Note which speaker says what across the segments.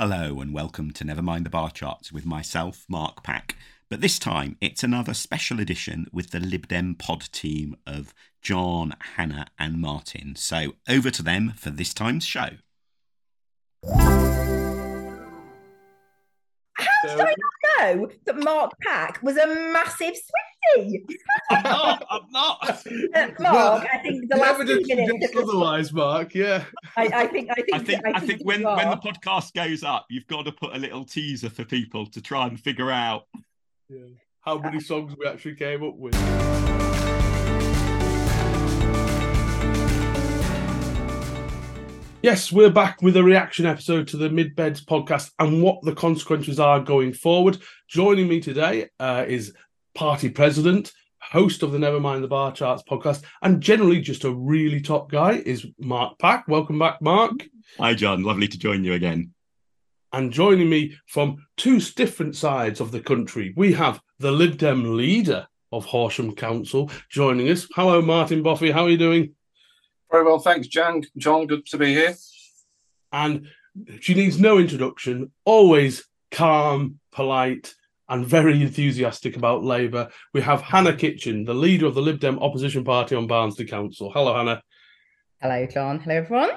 Speaker 1: Hello and welcome to Never Mind the Bar Charts with myself, Mark Pack. But this time it's another special edition with the Lib Dem pod team of John, Hannah, and Martin. So over to them for this time's show.
Speaker 2: How did I not know that Mark Pack was a massive Swiftie?
Speaker 1: I'm not. I'm not.
Speaker 2: Uh, Mark, I think the
Speaker 3: The
Speaker 2: last two
Speaker 3: evidence
Speaker 2: minutes.
Speaker 3: otherwise, Mark. Yeah.
Speaker 2: I, I think. I think.
Speaker 1: I think. I think
Speaker 2: you
Speaker 1: when when the podcast goes up, you've got to put a little teaser for people to try and figure out.
Speaker 3: yeah. How many songs we actually came up with? Yes, we're back with a reaction episode to the Mid Beds podcast and what the consequences are going forward. Joining me today uh, is party president, host of the Nevermind the Bar Charts podcast, and generally just a really top guy is Mark Pack. Welcome back, Mark.
Speaker 1: Hi, John. Lovely to join you again.
Speaker 3: And joining me from two different sides of the country, we have the Lib Dem leader of Horsham Council joining us. Hello, Martin Boffey. How are you doing?
Speaker 4: Very well, thanks, Jan. John, good to be here.
Speaker 3: And she needs no introduction, always calm, polite, and very enthusiastic about Labour. We have Hannah Kitching, the leader of the Lib Dem opposition party on Barnsley Council. Hello, Hannah.
Speaker 2: Hello, John. Hello, everyone.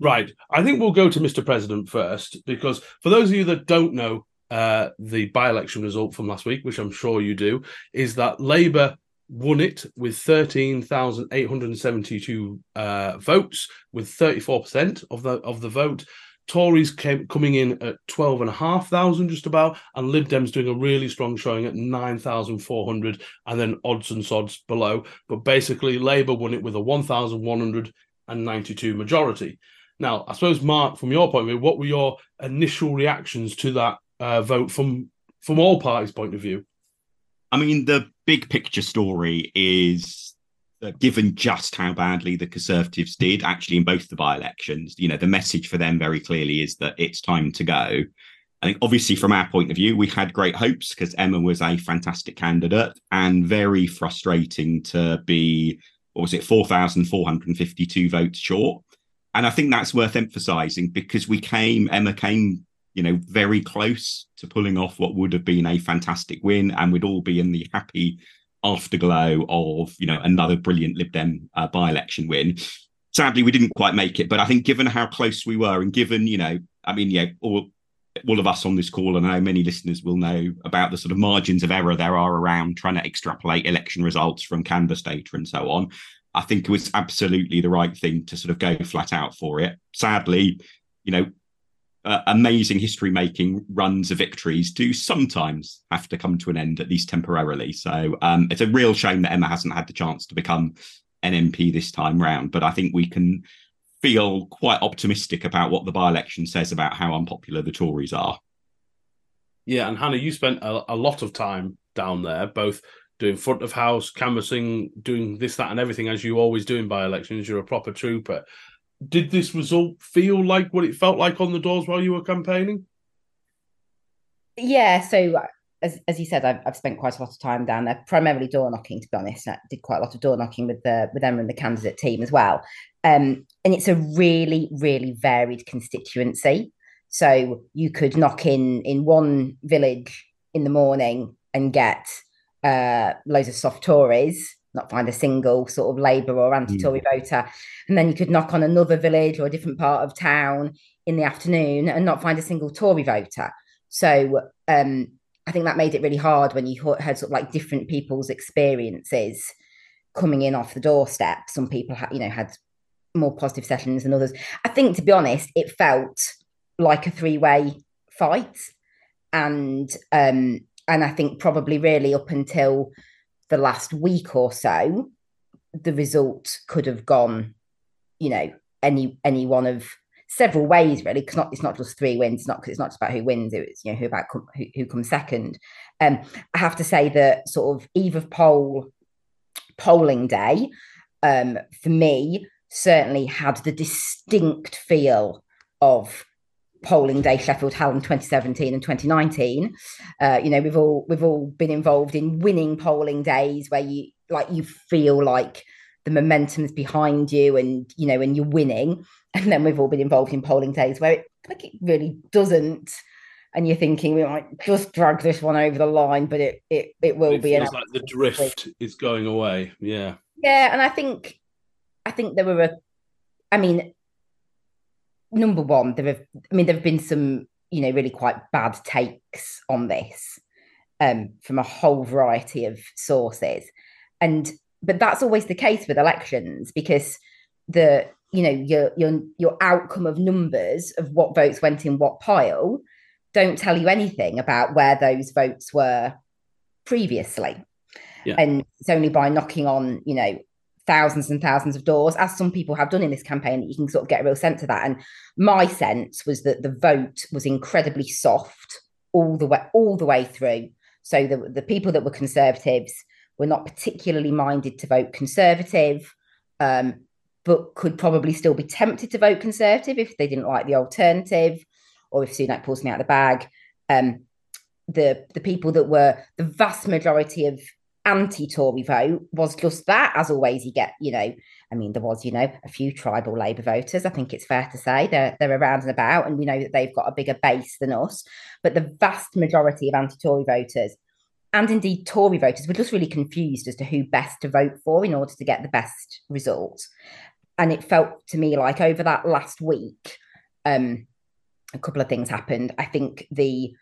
Speaker 3: Right. I think we'll go to Mr. President first, because for those of you that don't know uh, the by election result from last week, which I'm sure you do, is that Labour won it with 13,872 uh, votes, with 34% of the of the vote. Tories came coming in at 12,500 just about, and Lib Dem's doing a really strong showing at 9,400, and then odds and sods below. But basically, Labour won it with a 1,192 majority. Now, I suppose, Mark, from your point of view, what were your initial reactions to that uh, vote from from all parties' point of view?
Speaker 1: I mean, the big picture story is given just how badly the Conservatives did, actually, in both the by elections, you know, the message for them very clearly is that it's time to go. I think, obviously, from our point of view, we had great hopes because Emma was a fantastic candidate and very frustrating to be, what was it, 4,452 votes short. And I think that's worth emphasizing because we came, Emma came you know, very close to pulling off what would have been a fantastic win, and we'd all be in the happy afterglow of, you know, another brilliant Lib Dem uh, by-election win. Sadly, we didn't quite make it, but I think given how close we were, and given, you know, I mean, yeah, all all of us on this call, and I know many listeners will know about the sort of margins of error there are around trying to extrapolate election results from Canvas data and so on. I think it was absolutely the right thing to sort of go flat out for it. Sadly, you know, uh, amazing history making runs of victories do sometimes have to come to an end, at least temporarily. So um, it's a real shame that Emma hasn't had the chance to become an MP this time round. But I think we can feel quite optimistic about what the by election says about how unpopular the Tories are.
Speaker 3: Yeah, and Hannah, you spent a, a lot of time down there, both doing front of house, canvassing, doing this, that, and everything as you always do in by elections. You're a proper trooper did this result feel like what it felt like on the doors while you were campaigning?
Speaker 2: Yeah. So, as as you said, I've, I've spent quite a lot of time down there, primarily door knocking. To be honest, I did quite a lot of door knocking with the with Emma and the candidate team as well. Um, and it's a really, really varied constituency. So you could knock in in one village in the morning and get uh, loads of soft Tories, not find a single sort of Labour or anti-Tory mm. voter, and then you could knock on another village or a different part of town in the afternoon and not find a single Tory voter. So um, I think that made it really hard when you had sort of like different people's experiences coming in off the doorstep. Some people, had, you know, had more positive sessions than others. I think, to be honest, it felt like a three-way fight, and um, and I think probably really up until the last week or so, the result could have gone, you know, any any one of several ways really because not it's not just three wins not because it's not just about who wins it's you know who about who, who comes second. Um i have to say that sort of eve of poll polling day um for me certainly had the distinct feel of polling day Sheffield Hallam 2017 and 2019 uh, you know we've all we've all been involved in winning polling days where you like you feel like the momentum's behind you and you know and you're winning and then we've all been involved in polling days where it like it really doesn't. And you're thinking we might just drag this one over the line, but it it it will
Speaker 3: it
Speaker 2: be.
Speaker 3: Feels like the drift is going away. Yeah.
Speaker 2: Yeah, and I think I think there were a. I mean, number one, there have. I mean, there have been some you know really quite bad takes on this um, from a whole variety of sources, and but that's always the case with elections because the you know your your your outcome of numbers of what votes went in what pile don't tell you anything about where those votes were previously yeah. and it's only by knocking on you know thousands and thousands of doors as some people have done in this campaign that you can sort of get a real sense of that and my sense was that the vote was incredibly soft all the way all the way through so the, the people that were conservatives were not particularly minded to vote Conservative, um, but could probably still be tempted to vote Conservative if they didn't like the alternative or if Sunak pulls me out of the bag. Um, the the people that were the vast majority of anti-Tory vote was just that. As always, you get, you know, I mean, there was, you know, a few tribal Labour voters. I think it's fair to say they're they're around and about, and we know that they've got a bigger base than us. But the vast majority of anti-Tory voters and indeed Tory voters were just really confused as to who best to vote for in order to get the best result. And it felt to me like over that last week, um, a couple of things happened. I think the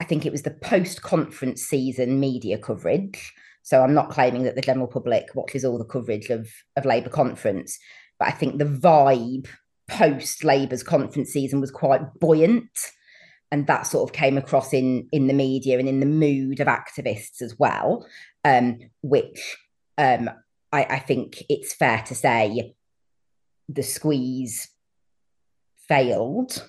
Speaker 2: I think it was the post-conference season media coverage. So I'm not claiming that the general public watches all the coverage of, of Labour conference, but I think the vibe post Labour's conference season was quite buoyant and that sort of came across in in the media and in the mood of activists as well, um, which um, I, I think it's fair to say the squeeze failed.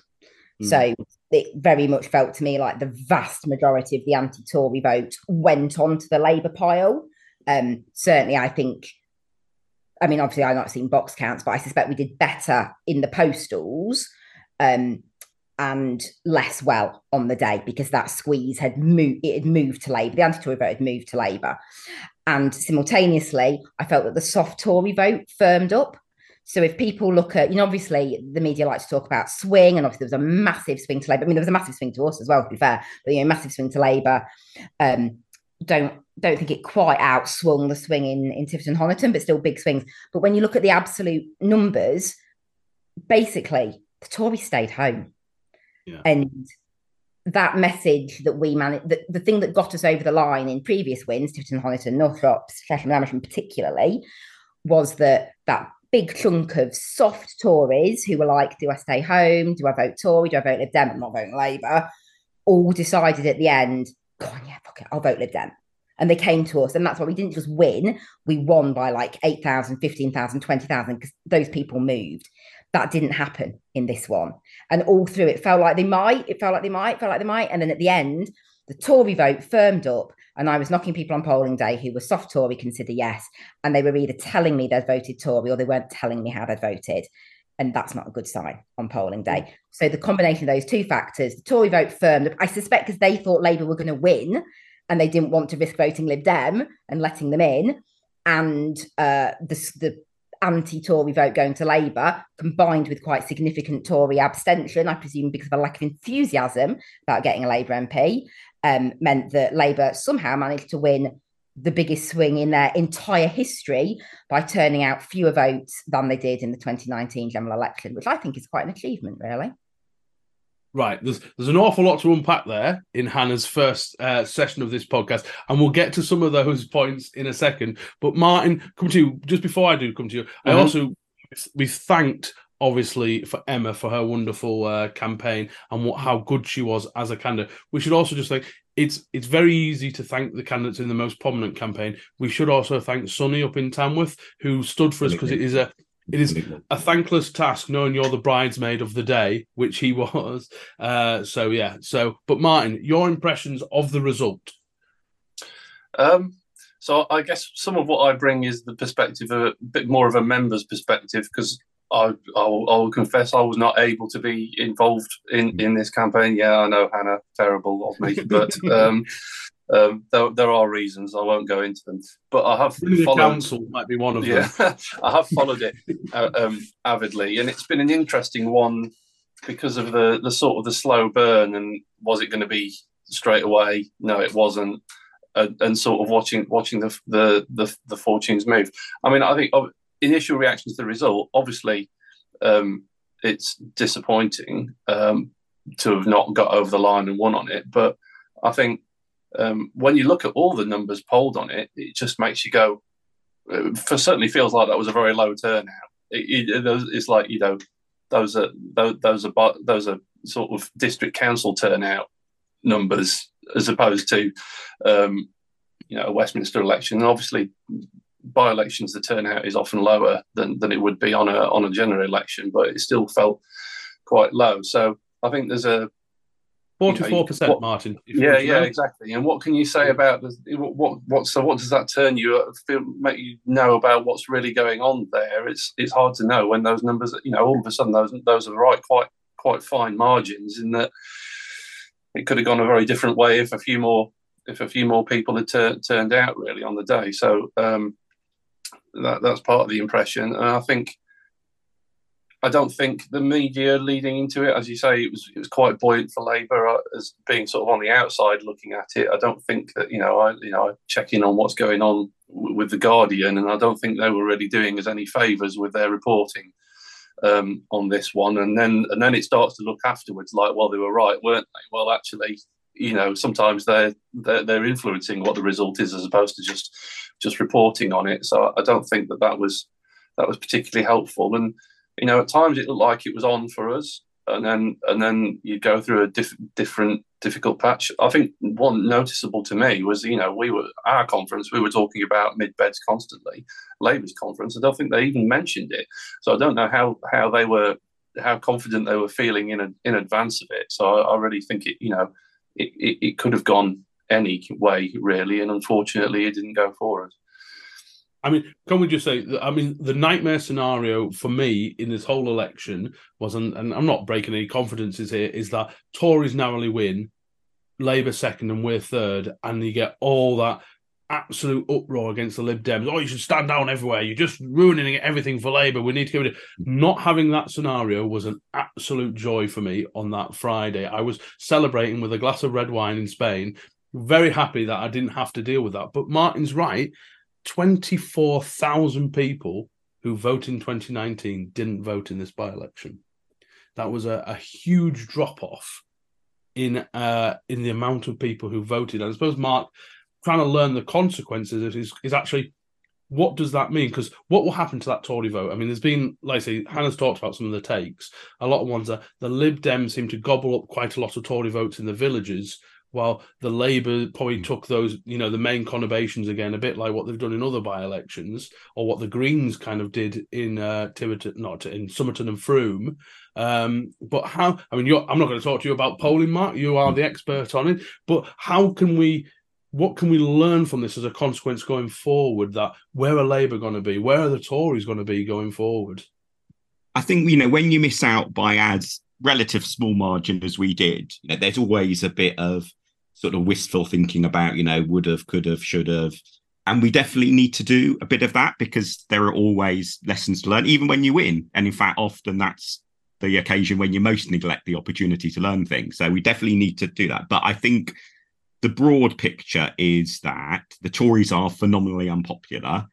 Speaker 2: Mm. So it very much felt to me like the vast majority of the anti-Tory vote went onto the Labour pile. Um, certainly, I think. I mean, obviously, I've not seen box counts, but I suspect we did better in the postals. Um, and less well on the day because that squeeze had moved it had moved to Labour. The anti-Tory vote had moved to Labour. And simultaneously, I felt that the soft Tory vote firmed up. So if people look at, you know, obviously the media likes to talk about swing, and obviously there was a massive swing to Labour. I mean, there was a massive swing to us as well, to be fair, but you know, massive swing to Labour. Um, don't don't think it quite outswung the swing in, in Tiverton Honiton, but still big swings. But when you look at the absolute numbers, basically the Tories stayed home. Yeah. And that message that we managed, the, the thing that got us over the line in previous wins, Tiverton, Honiton, Northrop, and Amersham particularly, was that that big chunk of soft Tories who were like, do I stay home? Do I vote Tory? Do I vote Lib Dem? I'm not voting Labour. All decided at the end, go on, yeah, fuck it, I'll vote Lib Dem. And they came to us. And that's why we didn't just win, we won by like 8,000, 15,000, 20,000 because those people moved. That didn't happen in this one. And all through it felt like they might, it felt like they might, felt like they might. And then at the end, the Tory vote firmed up. And I was knocking people on polling day who were soft Tory, consider yes. And they were either telling me they'd voted Tory or they weren't telling me how they'd voted. And that's not a good sign on polling day. So the combination of those two factors, the Tory vote firmed up. I suspect because they thought Labour were going to win and they didn't want to risk voting Lib Dem and letting them in. And uh, the, the anti-Tory vote going to Labour, combined with quite significant Tory abstention, I presume because of a lack of enthusiasm about getting a Labour MP, um, meant that Labour somehow managed to win the biggest swing in their entire history by turning out fewer votes than they did in the 2019 general election, which I think is quite an achievement, really.
Speaker 3: Right, there's there's an awful lot to unpack there in Hannah's first uh, session of this podcast, and we'll get to some of those points in a second. But Martin, come to you just before I do come to you. Mm-hmm. I also we thanked obviously for Emma for her wonderful uh, campaign and what how good she was as a candidate. We should also just like it's it's very easy to thank the candidates in the most prominent campaign. We should also thank Sonny up in Tamworth who stood for us because it is a it is a thankless task knowing you're the bridesmaid of the day, which he was. Uh, so yeah. So, but Martin, your impressions of the result?
Speaker 4: Um, so I guess some of what I bring is the perspective, of, a bit more of a member's perspective, because I, I will, I, will, confess I was not able to be involved in, in this campaign. Yeah, I know Hannah, terrible of me, but um, um, there, there are reasons I won't go into them, but I have
Speaker 3: the followed. Council might be one of
Speaker 4: yeah,
Speaker 3: them.
Speaker 4: I have followed it uh, um, avidly, and it's been an interesting one because of the the sort of the slow burn and was it going to be straight away? No, it wasn't. Uh, and sort of watching watching the, the the the fortunes move. I mean, I think initial reaction to the result, obviously, um, it's disappointing um, to have not got over the line and won on it. But I think um, when you look at all the numbers polled on it, it just makes you go. Uh, for certainly feels like that was a very low turnout. It, it, it's like you know, those are those, are those are sort of district council turnout numbers as opposed to um, you know a Westminster election. And obviously, by elections the turnout is often lower than, than it would be on a on a general election, but it still felt quite low. So I think there's a
Speaker 3: Forty-four percent, Martin.
Speaker 4: Yeah, yeah, exactly. And what can you say about the, what what so what does that turn you uh, feel make you know about what's really going on there? It's it's hard to know when those numbers, you know, all of a sudden those those are right quite quite fine margins in that it could have gone a very different way if a few more if a few more people had t- turned out really on the day. So um, that that's part of the impression, and I think I don't think the media leading into it, as you say, it was it was quite buoyant for Labour uh, as being sort of on the outside looking at it. I don't think that you know I you know I check in on what's going on w- with the Guardian, and I don't think they were really doing us any favours with their reporting um, on this one. And then and then it starts to look afterwards like, well, they were right, weren't they? Well, actually, you know, sometimes they're they're, they're influencing what the result is as opposed to just just reporting on it. So I don't think that that was that was particularly helpful. And you know, at times it looked like it was on for us, and then and then you go through a diff- different difficult patch. I think one noticeable to me was, you know, we were our conference, we were talking about mid beds constantly. Labour's conference, I don't think they even mentioned it. So I don't know how how they were how confident they were feeling in a, in advance of it. So I, I really think it, you know, it, it, it could have gone any way really, and unfortunately, it didn't go for us.
Speaker 3: I mean, can we just say? I mean, the nightmare scenario for me in this whole election was, and, and I'm not breaking any confidences here, is that Tories narrowly win, Labour second, and we're third, and you get all that absolute uproar against the Lib Dems. Oh, you should stand down everywhere. You're just ruining everything for Labour. We need to get rid of Not having that scenario was an absolute joy for me on that Friday. I was celebrating with a glass of red wine in Spain. Very happy that I didn't have to deal with that. But Martin's right 24,000 people who voted in 2019 didn't vote in this by election. That was a, a huge drop off in uh, in the amount of people who voted. And I suppose Mark trying to learn the consequences is, is actually what does that mean? Because what will happen to that Tory vote? I mean, there's been, like I say, Hannah's talked about some of the takes. A lot of ones are the Lib Dems seem to gobble up quite a lot of Tory votes in the villages, while the Labour probably took those, you know, the main conurbations again, a bit like what they've done in other by-elections, or what the Greens kind of did in uh, Tiverton, not in Somerton and Frome. Um, but how? I mean, I'm not going to talk to you about polling, Mark. You are the expert on it. But how can we? What can we learn from this as a consequence going forward? That where are Labour going to be? Where are the Tories going to be going forward?
Speaker 1: I think you know when you miss out by as relative small margin as we did, you know, there's always a bit of sort of wistful thinking about, you know, would have, could have, should have. And we definitely need to do a bit of that because there are always lessons to learn, even when you win. And in fact, often that's the occasion when you most neglect the opportunity to learn things. So we definitely need to do that. But I think the broad picture is that the Tories are phenomenally unpopular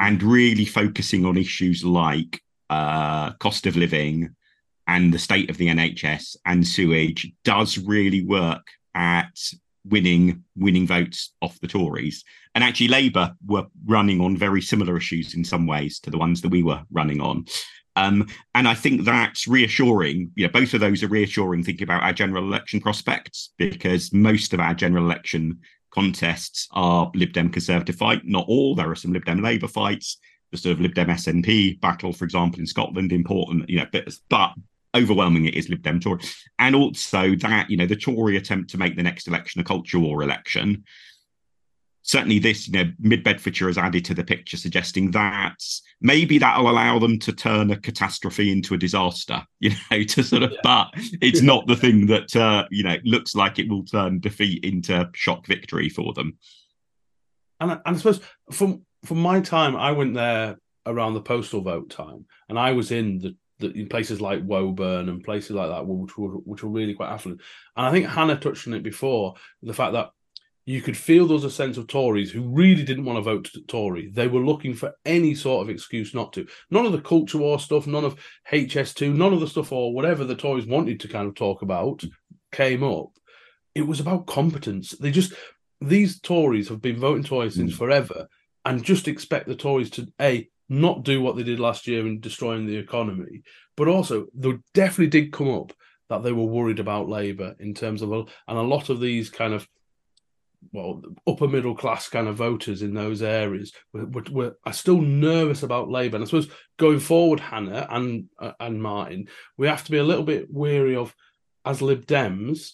Speaker 1: and really focusing on issues like uh, cost of living and the state of the NHS and sewage does really work at winning winning votes off the Tories. And actually, Labour were running on very similar issues in some ways to the ones that we were running on. Um, and I think that's reassuring. You know, both of those are reassuring thinking about our general election prospects because most of our general election contests are Lib Dem Conservative fight. Not all. There are some Lib Dem Labour fights. The sort of Lib Dem SNP battle, for example, in Scotland, important. You know, but, but overwhelming it is Lib Dem Tory, and also that you know the Tory attempt to make the next election a culture war election. Certainly, this you know Mid Bedfordshire has added to the picture, suggesting that maybe that'll allow them to turn a catastrophe into a disaster. You know, to sort of, yeah. but it's not the thing that uh, you know looks like it will turn defeat into shock victory for them.
Speaker 3: And I, and I suppose from from my time, I went there around the postal vote time, and I was in the that in places like Woburn and places like that, which were which were really quite affluent. And I think Hannah touched on it before the fact that you could feel there was a sense of Tories who really didn't want to vote Tory. They were looking for any sort of excuse not to. None of the culture war stuff, none of HS2, none of the stuff or whatever the Tories wanted to kind of talk about came up. It was about competence. They just these Tories have been voting Tories since mm. forever and just expect the Tories to a not do what they did last year in destroying the economy, but also there definitely did come up that they were worried about Labour in terms of, and a lot of these kind of, well, upper middle class kind of voters in those areas were, were, were are still nervous about Labour. And I suppose going forward, Hannah and uh, and Martin, we have to be a little bit weary of as Lib Dems.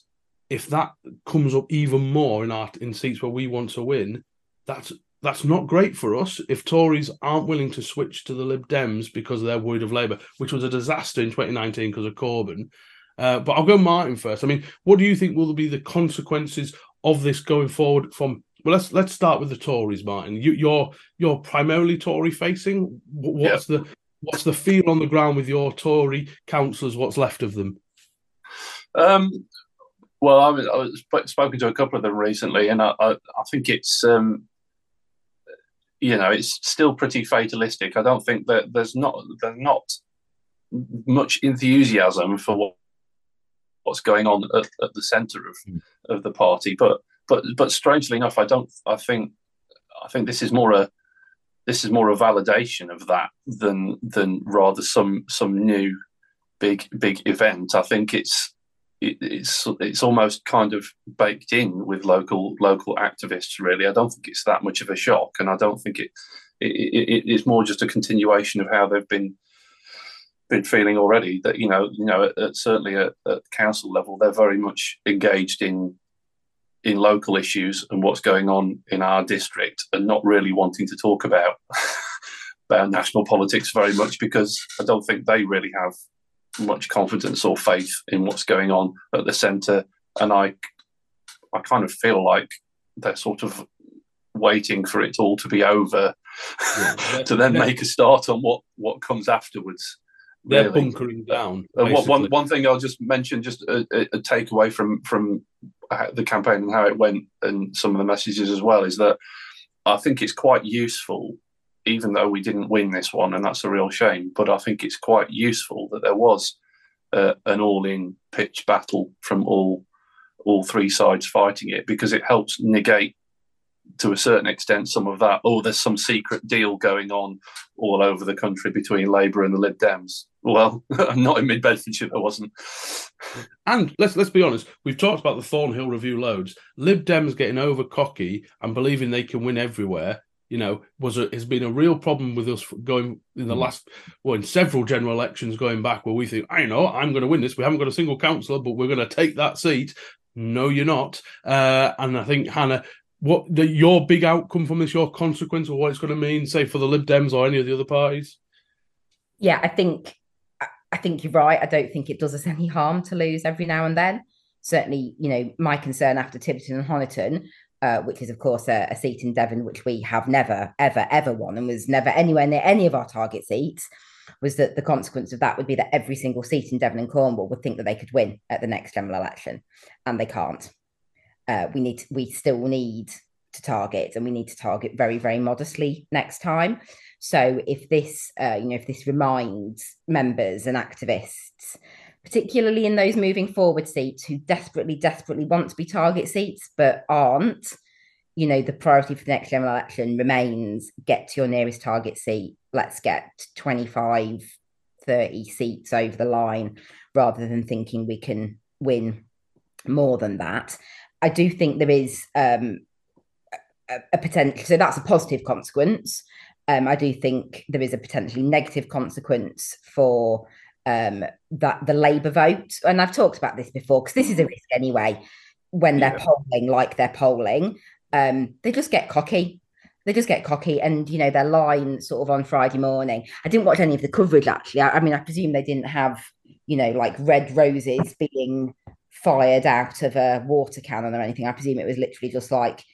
Speaker 3: If that comes up even more in our in seats where we want to win, that's that's not great for us if Tories aren't willing to switch to the Lib Dems because they're worried of Labour, which was a disaster in 2019 because of Corbyn. Uh, but I'll go Martin first. I mean, what do you think will be the consequences of this going forward? From well, let's let's start with the Tories, Martin. You, are you're, you're primarily Tory facing. What's the what's the feel on the ground with your Tory councillors? What's left of them?
Speaker 4: Um, well, I have I've spoken to a couple of them recently, and I, I, I think it's um, you know, it's still pretty fatalistic. I don't think that there's not there's not much enthusiasm for what, what's going on at, at the centre of mm. of the party. But but but strangely enough, I don't. I think I think this is more a this is more a validation of that than than rather some some new big big event. I think it's it, it's it's almost kind of baked in with local local activists. Really, I don't think it's that much of a shock, and I don't think it, it, it it's more just a continuation of how they've been been feeling already. That you know, you know, at, at, certainly at, at council level, they're very much engaged in in local issues and what's going on in our district, and not really wanting to talk about. about national politics very much because I don't think they really have much confidence or faith in what's going on at the centre, and I, I kind of feel like they're sort of waiting for it all to be over yeah, to then make a start on what what comes afterwards.
Speaker 3: They're really. bunkering down.
Speaker 4: Uh, one one thing I'll just mention, just a, a takeaway from from the campaign and how it went, and some of the messages as well, is that I think it's quite useful even though we didn't win this one, and that's a real shame. But I think it's quite useful that there was uh, an all-in pitch battle from all all three sides fighting it because it helps negate to a certain extent some of that. Oh, there's some secret deal going on all over the country between Labour and the Lib Dems. Well, not in Mid Bedfordshire, there wasn't.
Speaker 3: And let's let's be honest, we've talked about the Thornhill review loads. Lib Dems getting over cocky and believing they can win everywhere you know, was a, has been a real problem with us going in the hmm. last, well, in several general elections going back, where we think, I know, I'm going to win this. We haven't got a single councillor, but we're going to take that seat. No, you're not. Uh, and I think Hannah, what the, your big outcome from this, your consequence, or what it's going to mean, say for the Lib Dems or any of the other parties?
Speaker 2: Yeah, I think I think you're right. I don't think it does us any harm to lose every now and then. Certainly, you know, my concern after Tiverton and Honiton uh, which is, of course, a, a, seat in Devon, which we have never, ever, ever won and was never anywhere near any of our target seats, was that the consequence of that would be that every single seat in Devon and Cornwall would think that they could win at the next general election, and they can't. Uh, we need, to, we still need to target, and we need to target very, very modestly next time. So, if this, uh, you know, if this reminds members and activists particularly in those moving forward seats who desperately, desperately want to be target seats but aren't, you know, the priority for the next general election remains get to your nearest target seat. Let's get 25, 30 seats over the line rather than thinking we can win more than that. I do think there is um, a, a potential, so that's a positive consequence. Um, I do think there is a potentially negative consequence for um, that the Labour vote, and I've talked about this before because this is a risk anyway. When they're yeah. polling like they're polling, um, they just get cocky. They just get cocky, and you know their line sort of on Friday morning. I didn't watch any of the coverage actually. I, I mean, I presume they didn't have you know like red roses being fired out of a water cannon or anything. I presume it was literally just like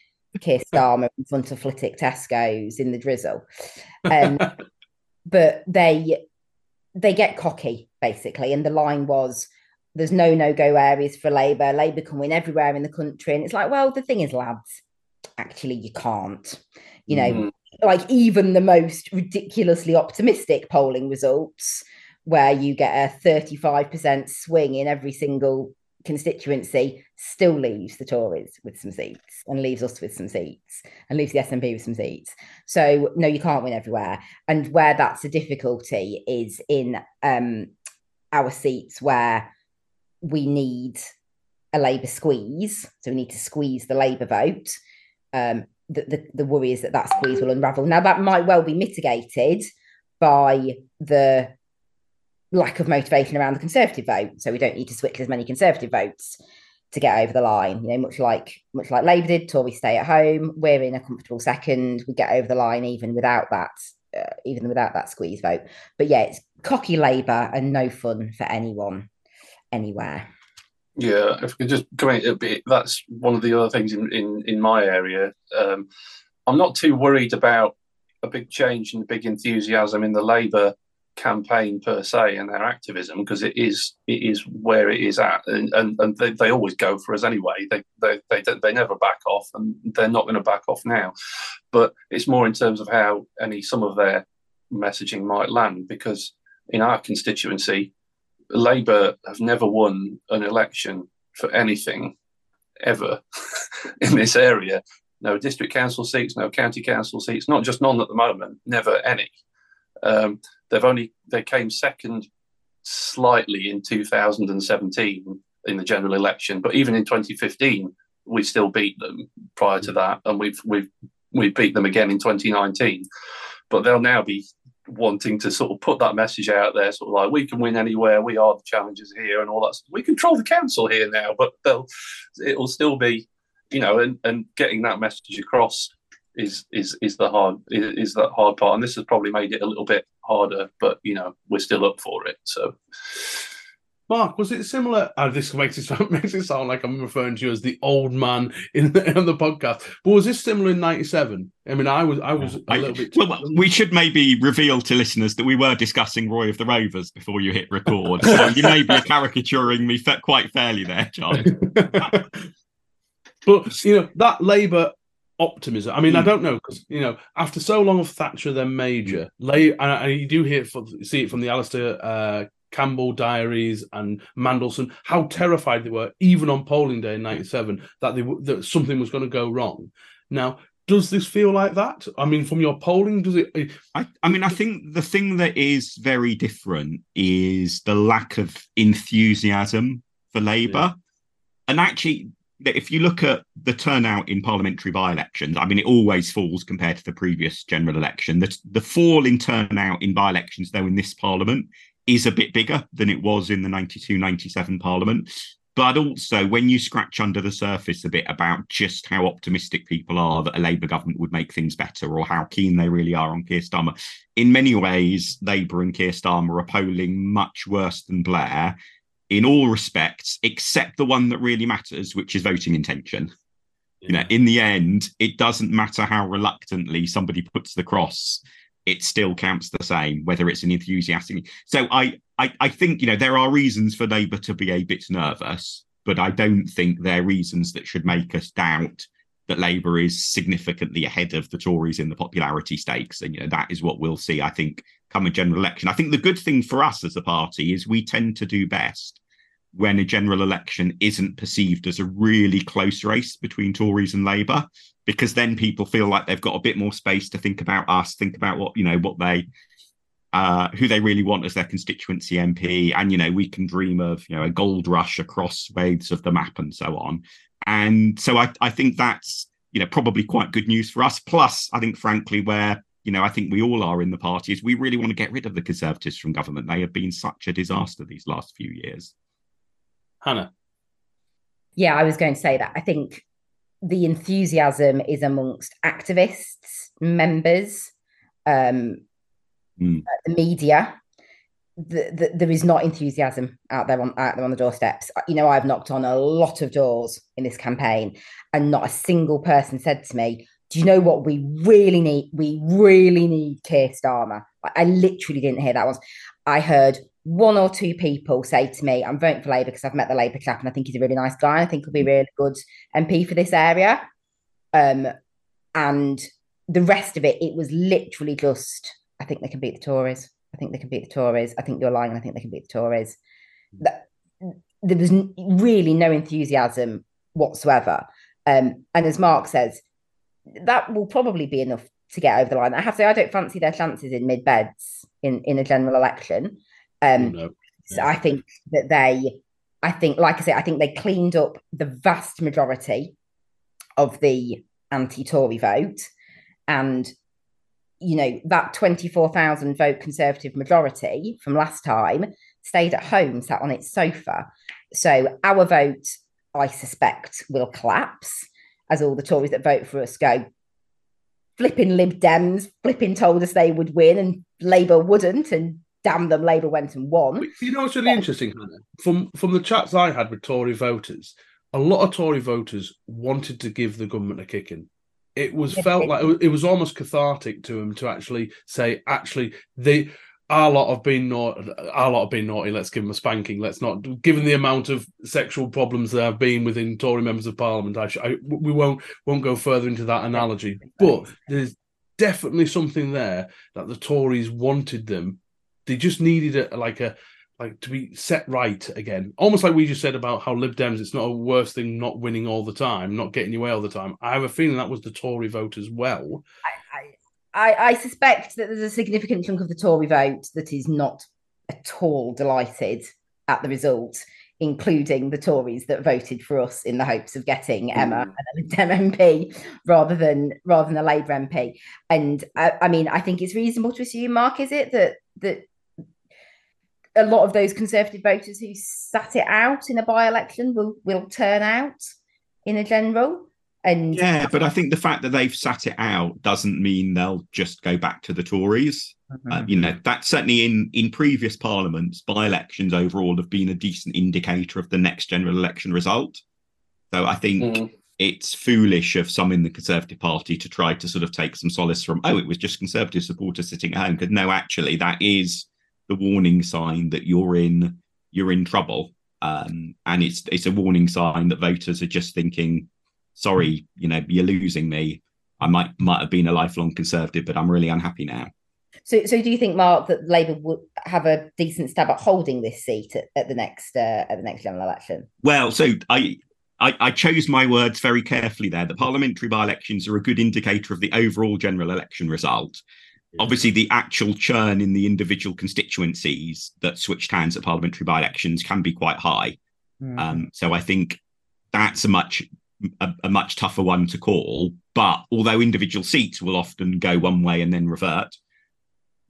Speaker 2: Keir Starmer in front of Flitwick Tesco's in the drizzle. Um, but they they get cocky basically, and the line was there's no no go areas for Labour. Labour can win everywhere in the country, and it's like, well, the thing is, lads, actually, you can't. You know, mm. like even the most ridiculously optimistic polling results, where you get a 35% swing in every single constituency, still leaves the Tories with some seats and leaves us with some seats and leaves the SNP with some seats. So no, you can't win everywhere. And where that's a difficulty is in um, our seats where we need a Labour squeeze. So we need to squeeze the Labour vote. Um, the, the, the worry is that that squeeze will unravel. Now, that might well be mitigated by the lack of motivation around the Conservative vote. So we don't need to switch as many Conservative votes to get over the line. You know, much like much like Labour did, Tories stay at home. We're in a comfortable second. We get over the line even without that, uh, even without that squeeze vote. But yeah, it's cocky Labour and no fun for anyone anywhere.
Speaker 4: Yeah, if we could just come in a bit, that's one of the other things in, in, in my area. Um, I'm not too worried about a big change and big enthusiasm in the Labour campaign per se and their activism because it is it is where it is at and and, and they, they always go for us anyway they, they they they never back off and they're not going to back off now but it's more in terms of how any some of their messaging might land because in our constituency Labour have never won an election for anything ever in this area. No district council seats, no county council seats, not just none at the moment, never any. Um, they've only they came second slightly in 2017 in the general election, but even in 2015 we still beat them prior to that, and we've we've we beat them again in 2019. But they'll now be wanting to sort of put that message out there, sort of like we can win anywhere, we are the challengers here, and all that. We control the council here now, but they'll it'll still be, you know, and, and getting that message across is is is the hard is, is that hard part, and this has probably made it a little bit harder, but you know we're still up for it. So
Speaker 3: Mark, was it similar? Uh, this makes it sound, makes it sound like I'm referring to you as the old man in the, in the podcast. But was this similar in '97? I mean, I was I was a little bit.
Speaker 1: Well, we should maybe reveal to listeners that we were discussing Roy of the Rovers before you hit record. So you may be caricaturing me quite fairly there, John.
Speaker 3: but you know that Labour optimism. I mean. I hmm. don't know because you know after so long of Thatcher then Major, Lay, and, and you do hear from, see it from the Alastair uh, Campbell diaries and Mandelson, how terrified they were, even on polling day in '97, that they that something was going to go wrong. Now, does this feel like that? I mean, from your polling, does it?
Speaker 1: I, I mean, I think the thing that is very different is the lack of enthusiasm for Labour, yeah. and actually. If you look at the turnout in parliamentary by-elections, I mean, it always falls compared to the previous general election. The, the fall in turnout in by-elections, though, in this parliament is a bit bigger than it was in the 92 97 parliament. But also, when you scratch under the surface a bit about just how optimistic people are that a Labour government would make things better or how keen they really are on Keir Starmer, in many ways, Labour and Keir Starmer are polling much worse than Blair in all respects, except the one that really matters, which is voting intention. Yeah. You know, in the end, it doesn't matter how reluctantly somebody puts the cross it still counts the same, whether it's an enthusiastic. So I, I, I think you know there are reasons for Labour to be a bit nervous, but I don't think they're reasons that should make us doubt that Labour is significantly ahead of the Tories in the popularity stakes, and you know that is what we'll see. I think come a general election. I think the good thing for us as a party is we tend to do best when a general election isn't perceived as a really close race between Tories and Labour, because then people feel like they've got a bit more space to think about us, think about what, you know, what they, uh, who they really want as their constituency MP. And, you know, we can dream of, you know, a gold rush across swathes of the map and so on. And so I, I think that's, you know, probably quite good news for us. Plus, I think, frankly, where you know, I think we all are in the party is we really want to get rid of the Conservatives from government. They have been such a disaster these last few years.
Speaker 3: Hannah.
Speaker 2: Yeah, I was going to say that. I think the enthusiasm is amongst activists, members, um, mm. the media. The, the, there is not enthusiasm out there on out there on the doorsteps. You know, I've knocked on a lot of doors in this campaign, and not a single person said to me, do you know what we really need? We really need Keir Starmer. I, I literally didn't hear that once. I heard one or two people say to me, I'm voting for Labour because I've met the Labour chap and I think he's a really nice guy. I think he'll be a really good MP for this area. Um, and the rest of it, it was literally just, I think they can beat the Tories. I think they can beat the Tories. I think you're lying. I think they can beat the Tories. That, there was really no enthusiasm whatsoever. Um, and as Mark says, that will probably be enough to get over the line. I have to say, I don't fancy their chances in mid beds in, in a general election. Um, no. So I think that they, I think, like I say, I think they cleaned up the vast majority of the anti Tory vote. And, you know, that 24,000 vote Conservative majority from last time stayed at home, sat on its sofa. So our vote, I suspect, will collapse as all the Tories that vote for us go, flipping Lib Dems, flipping told us they would win and Labour wouldn't, and damn them, Labour went and won.
Speaker 3: You know what's really interesting, Hannah? From from the chats I had with Tory voters, a lot of Tory voters wanted to give the government a kicking. It was felt like it was almost cathartic to him to actually say, actually, they our lot have been naughty. Our lot have been naughty. Let's give them a spanking. Let's not. Given the amount of sexual problems there have been within Tory members of Parliament, I, I we won't won't go further into that analogy. But there's definitely something there that the Tories wanted them. They just needed a like a like to be set right again. Almost like we just said about how Lib Dems, it's not a worse thing not winning all the time, not getting your way all the time. I have a feeling that was the Tory vote as well.
Speaker 2: I, I, I suspect that there's a significant chunk of the Tory vote that is not at all delighted at the result, including the Tories that voted for us in the hopes of getting Emma mm. an Dem MP rather than rather than a Labour MP. And I, I mean, I think it's reasonable to assume, Mark, is it that that a lot of those Conservative voters who sat it out in a by-election will will turn out in a general. And
Speaker 1: yeah, but I think the fact that they've sat it out doesn't mean they'll just go back to the Tories. Mm-hmm. Uh, you know, that certainly in in previous parliaments, by elections overall have been a decent indicator of the next general election result. So I think mm. it's foolish of some in the Conservative Party to try to sort of take some solace from, oh, it was just Conservative supporters sitting at home. Because no, actually, that is the warning sign that you're in you're in trouble. Um, and it's it's a warning sign that voters are just thinking sorry, you know, you're losing me. I might might have been a lifelong conservative, but I'm really unhappy now.
Speaker 2: So, so do you think, Mark, that Labour would have a decent stab at holding this seat at, at the next uh, at the next general election?
Speaker 1: Well, so I, I, I chose my words very carefully there. The parliamentary by-elections are a good indicator of the overall general election result. Yeah. Obviously, the actual churn in the individual constituencies that switched hands at parliamentary by-elections can be quite high. Mm. Um, so I think that's a much a, a, much tougher one to call. But although individual seats will often go one way and then revert,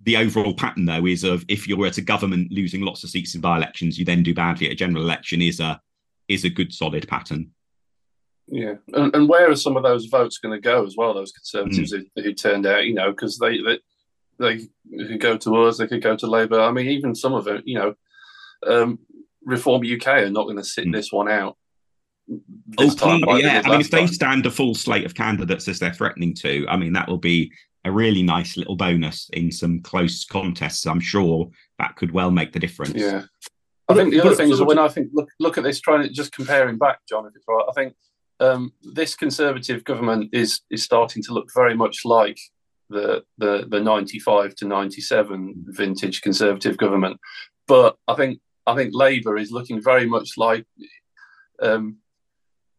Speaker 1: the overall pattern though is of if you're at a government losing lots of seats in by-elections, you then do badly at a general election is a is a good solid pattern.
Speaker 4: Yeah, and, and where are some of those votes going to go as well? Those conservatives mm. who, who, turned out, you know, because they, they they could go to us, they could go to Labour. I mean, even some of it, you know, um, Reform UK are not going to sit mm. this one out.
Speaker 1: Oh, yeah. I mean, if they stand a full slate of candidates as they're threatening to, I mean, that will be a really nice little bonus in some close contests. I'm sure that could well make the difference.
Speaker 4: Yeah. I think the other thing is when I think look look at this, trying to just comparing back, John, if it's right. I think um, this Conservative government is is starting to look very much like the the the 95 to 97 vintage Conservative government, but I think I think Labour is looking very much like um,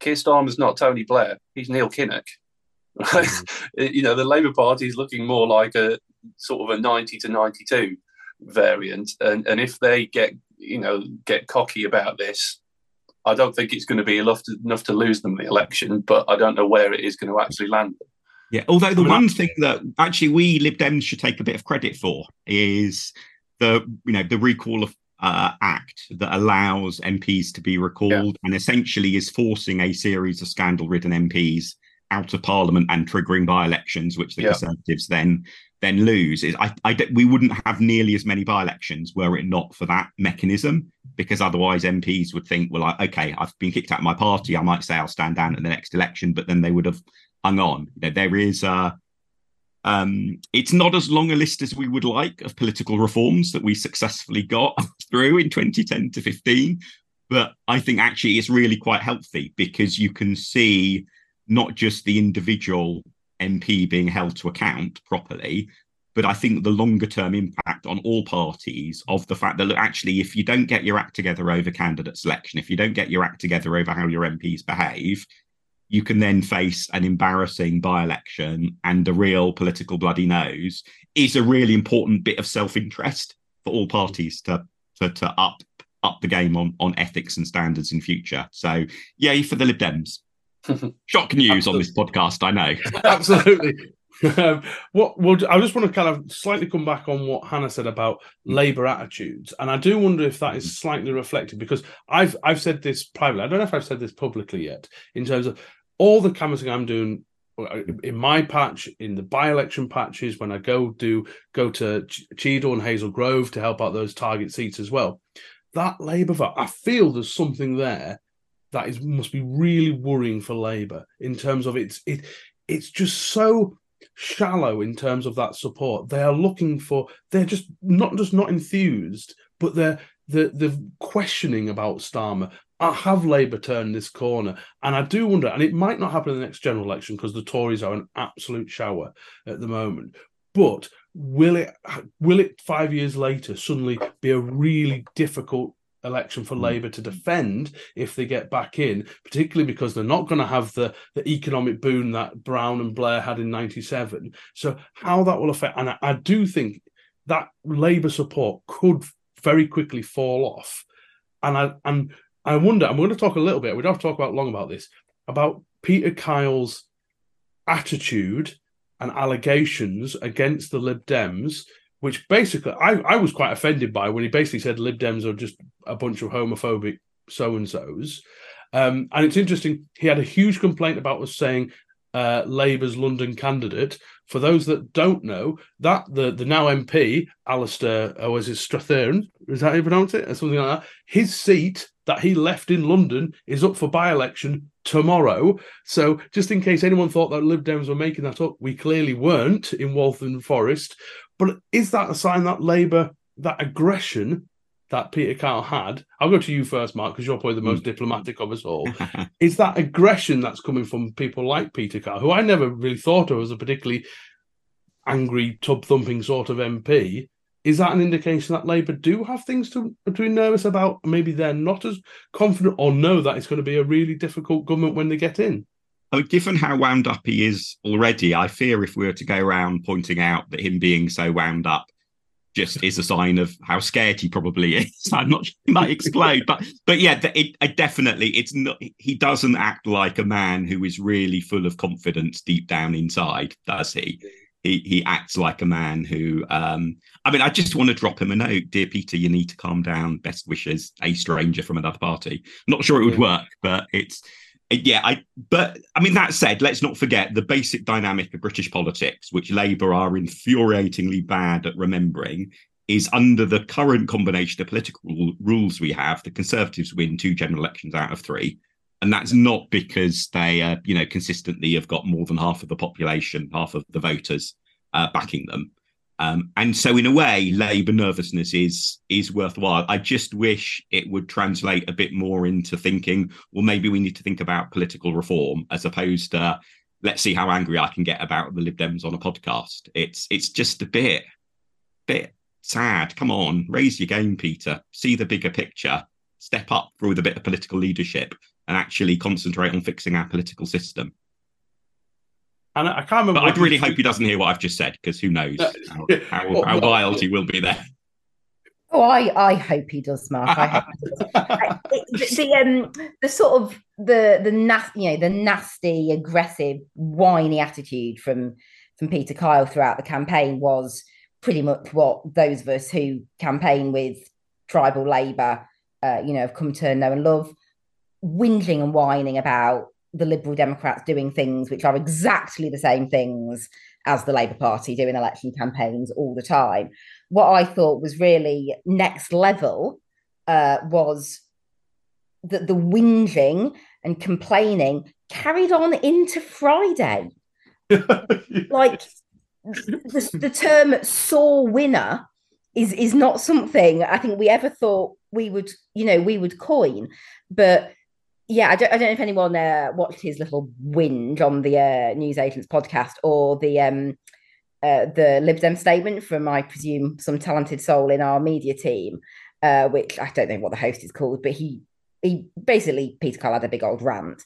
Speaker 4: Keir Starmer's not Tony Blair; he's Neil Kinnock. Mm-hmm. you know, the Labour Party is looking more like a sort of a ninety to ninety-two variant, and and if they get you know get cocky about this, I don't think it's going to be enough to, enough to lose them the election. But I don't know where it is going to actually land.
Speaker 1: Yeah, although the one thing that actually we Lib Dems should take a bit of credit for is the you know the recall of uh, act that allows MPs to be recalled yeah. and essentially is forcing a series of scandal ridden MPs out of Parliament and triggering by elections, which the yeah. Conservatives then then lose. Is I, I we wouldn't have nearly as many by elections were it not for that mechanism, because otherwise MPs would think, well, I, okay, I've been kicked out of my party. I might say I'll stand down at the next election, but then they would have hung on. There is a um, it's not as long a list as we would like of political reforms that we successfully got through in 2010 to 15. But I think actually it's really quite healthy because you can see not just the individual MP being held to account properly, but I think the longer term impact on all parties of the fact that look, actually, if you don't get your act together over candidate selection, if you don't get your act together over how your MPs behave, you can then face an embarrassing by election and a real political bloody nose is a really important bit of self interest for all parties to, to, to up up the game on, on ethics and standards in future. So, yay for the Lib Dems. Shock news on this podcast, I know.
Speaker 3: Absolutely. Um, what would I just want to kind of slightly come back on what Hannah said about Labour attitudes, and I do wonder if that is slightly reflected because I've I've said this privately. I don't know if I've said this publicly yet. In terms of all the canvassing I'm doing in my patch, in the by-election patches, when I go do go to Cheadle and Hazel Grove to help out those target seats as well. That Labour vote, I feel there's something there that is must be really worrying for Labour in terms of it's it it's just so shallow in terms of that support. They are looking for they're just not just not enthused, but they're the the questioning about Starmer. I have Labour turned this corner, and I do wonder, and it might not happen in the next general election because the Tories are an absolute shower at the moment. But will it will it five years later suddenly be a really difficult election for hmm. Labour to defend if they get back in, particularly because they're not going to have the, the economic boom that Brown and Blair had in 97. So, how that will affect, and I, I do think that Labour support could very quickly fall off. And I and I wonder, I'm going to talk a little bit, we don't have to talk about long about this, about Peter Kyle's attitude and allegations against the Lib Dems which basically I, I was quite offended by when he basically said Lib Dems are just a bunch of homophobic so and so's. Um, and it's interesting, he had a huge complaint about us saying uh, Labour's London candidate. For those that don't know, that the, the now MP, Alistair, or was it Strathern? Is that how you pronounce it? Or something like that. His seat that he left in London is up for by election tomorrow. So, just in case anyone thought that Lib Dems were making that up, we clearly weren't in Waltham Forest. But is that a sign that Labour, that aggression that Peter Kyle had, I'll go to you first, Mark, because you're probably the most mm. diplomatic of us all. is that aggression that's coming from people like Peter Kyle, who I never really thought of as a particularly angry, tub thumping sort of MP? Is that an indication that Labour do have things to, to be nervous about? Maybe they're not as confident or know that it's going to be a really difficult government when they get in?
Speaker 1: I mean, given how wound up he is already, I fear if we were to go around pointing out that him being so wound up just is a sign of how scared he probably is. I'm not sure he might explode, but but yeah, it, it, definitely it's not. He doesn't act like a man who is really full of confidence deep down inside, does he? He he acts like a man who. Um, I mean, I just want to drop him a note, dear Peter. You need to calm down. Best wishes, a stranger from another party. not sure it would work, but it's yeah, I but I mean that said, let's not forget the basic dynamic of British politics, which Labour are infuriatingly bad at remembering, is under the current combination of political rules we have, the Conservatives win two general elections out of three. And that's not because they, uh, you know, consistently have got more than half of the population, half of the voters uh, backing them. Um, and so, in a way, Labour nervousness is is worthwhile. I just wish it would translate a bit more into thinking. Well, maybe we need to think about political reform as opposed to let's see how angry I can get about the Lib Dems on a podcast. It's it's just a bit bit sad. Come on, raise your game, Peter. See the bigger picture. Step up with a bit of political leadership and actually concentrate on fixing our political system.
Speaker 3: And I can't remember.
Speaker 1: But I'd really hope he doesn't hear what I've just said because who knows how, how, how wild he will be there.
Speaker 2: Oh, I, I hope he does, Mark. I hope the, the um the sort of the the nasty you know the nasty, aggressive, whiny attitude from from Peter Kyle throughout the campaign was pretty much what those of us who campaign with tribal Labour, uh, you know, have come to know and love, whinging and whining about the Liberal Democrats doing things which are exactly the same things as the Labour Party doing election campaigns all the time. What I thought was really next level uh, was that the whinging and complaining carried on into Friday. like the, the term sore winner is is not something I think we ever thought we would, you know, we would coin. But yeah, I don't, I don't know if anyone uh, watched his little whinge on the uh, news agents podcast or the um uh, the Lib Dem statement from, I presume, some talented soul in our media team, uh, which I don't know what the host is called, but he he basically Peter Kyle had a big old rant.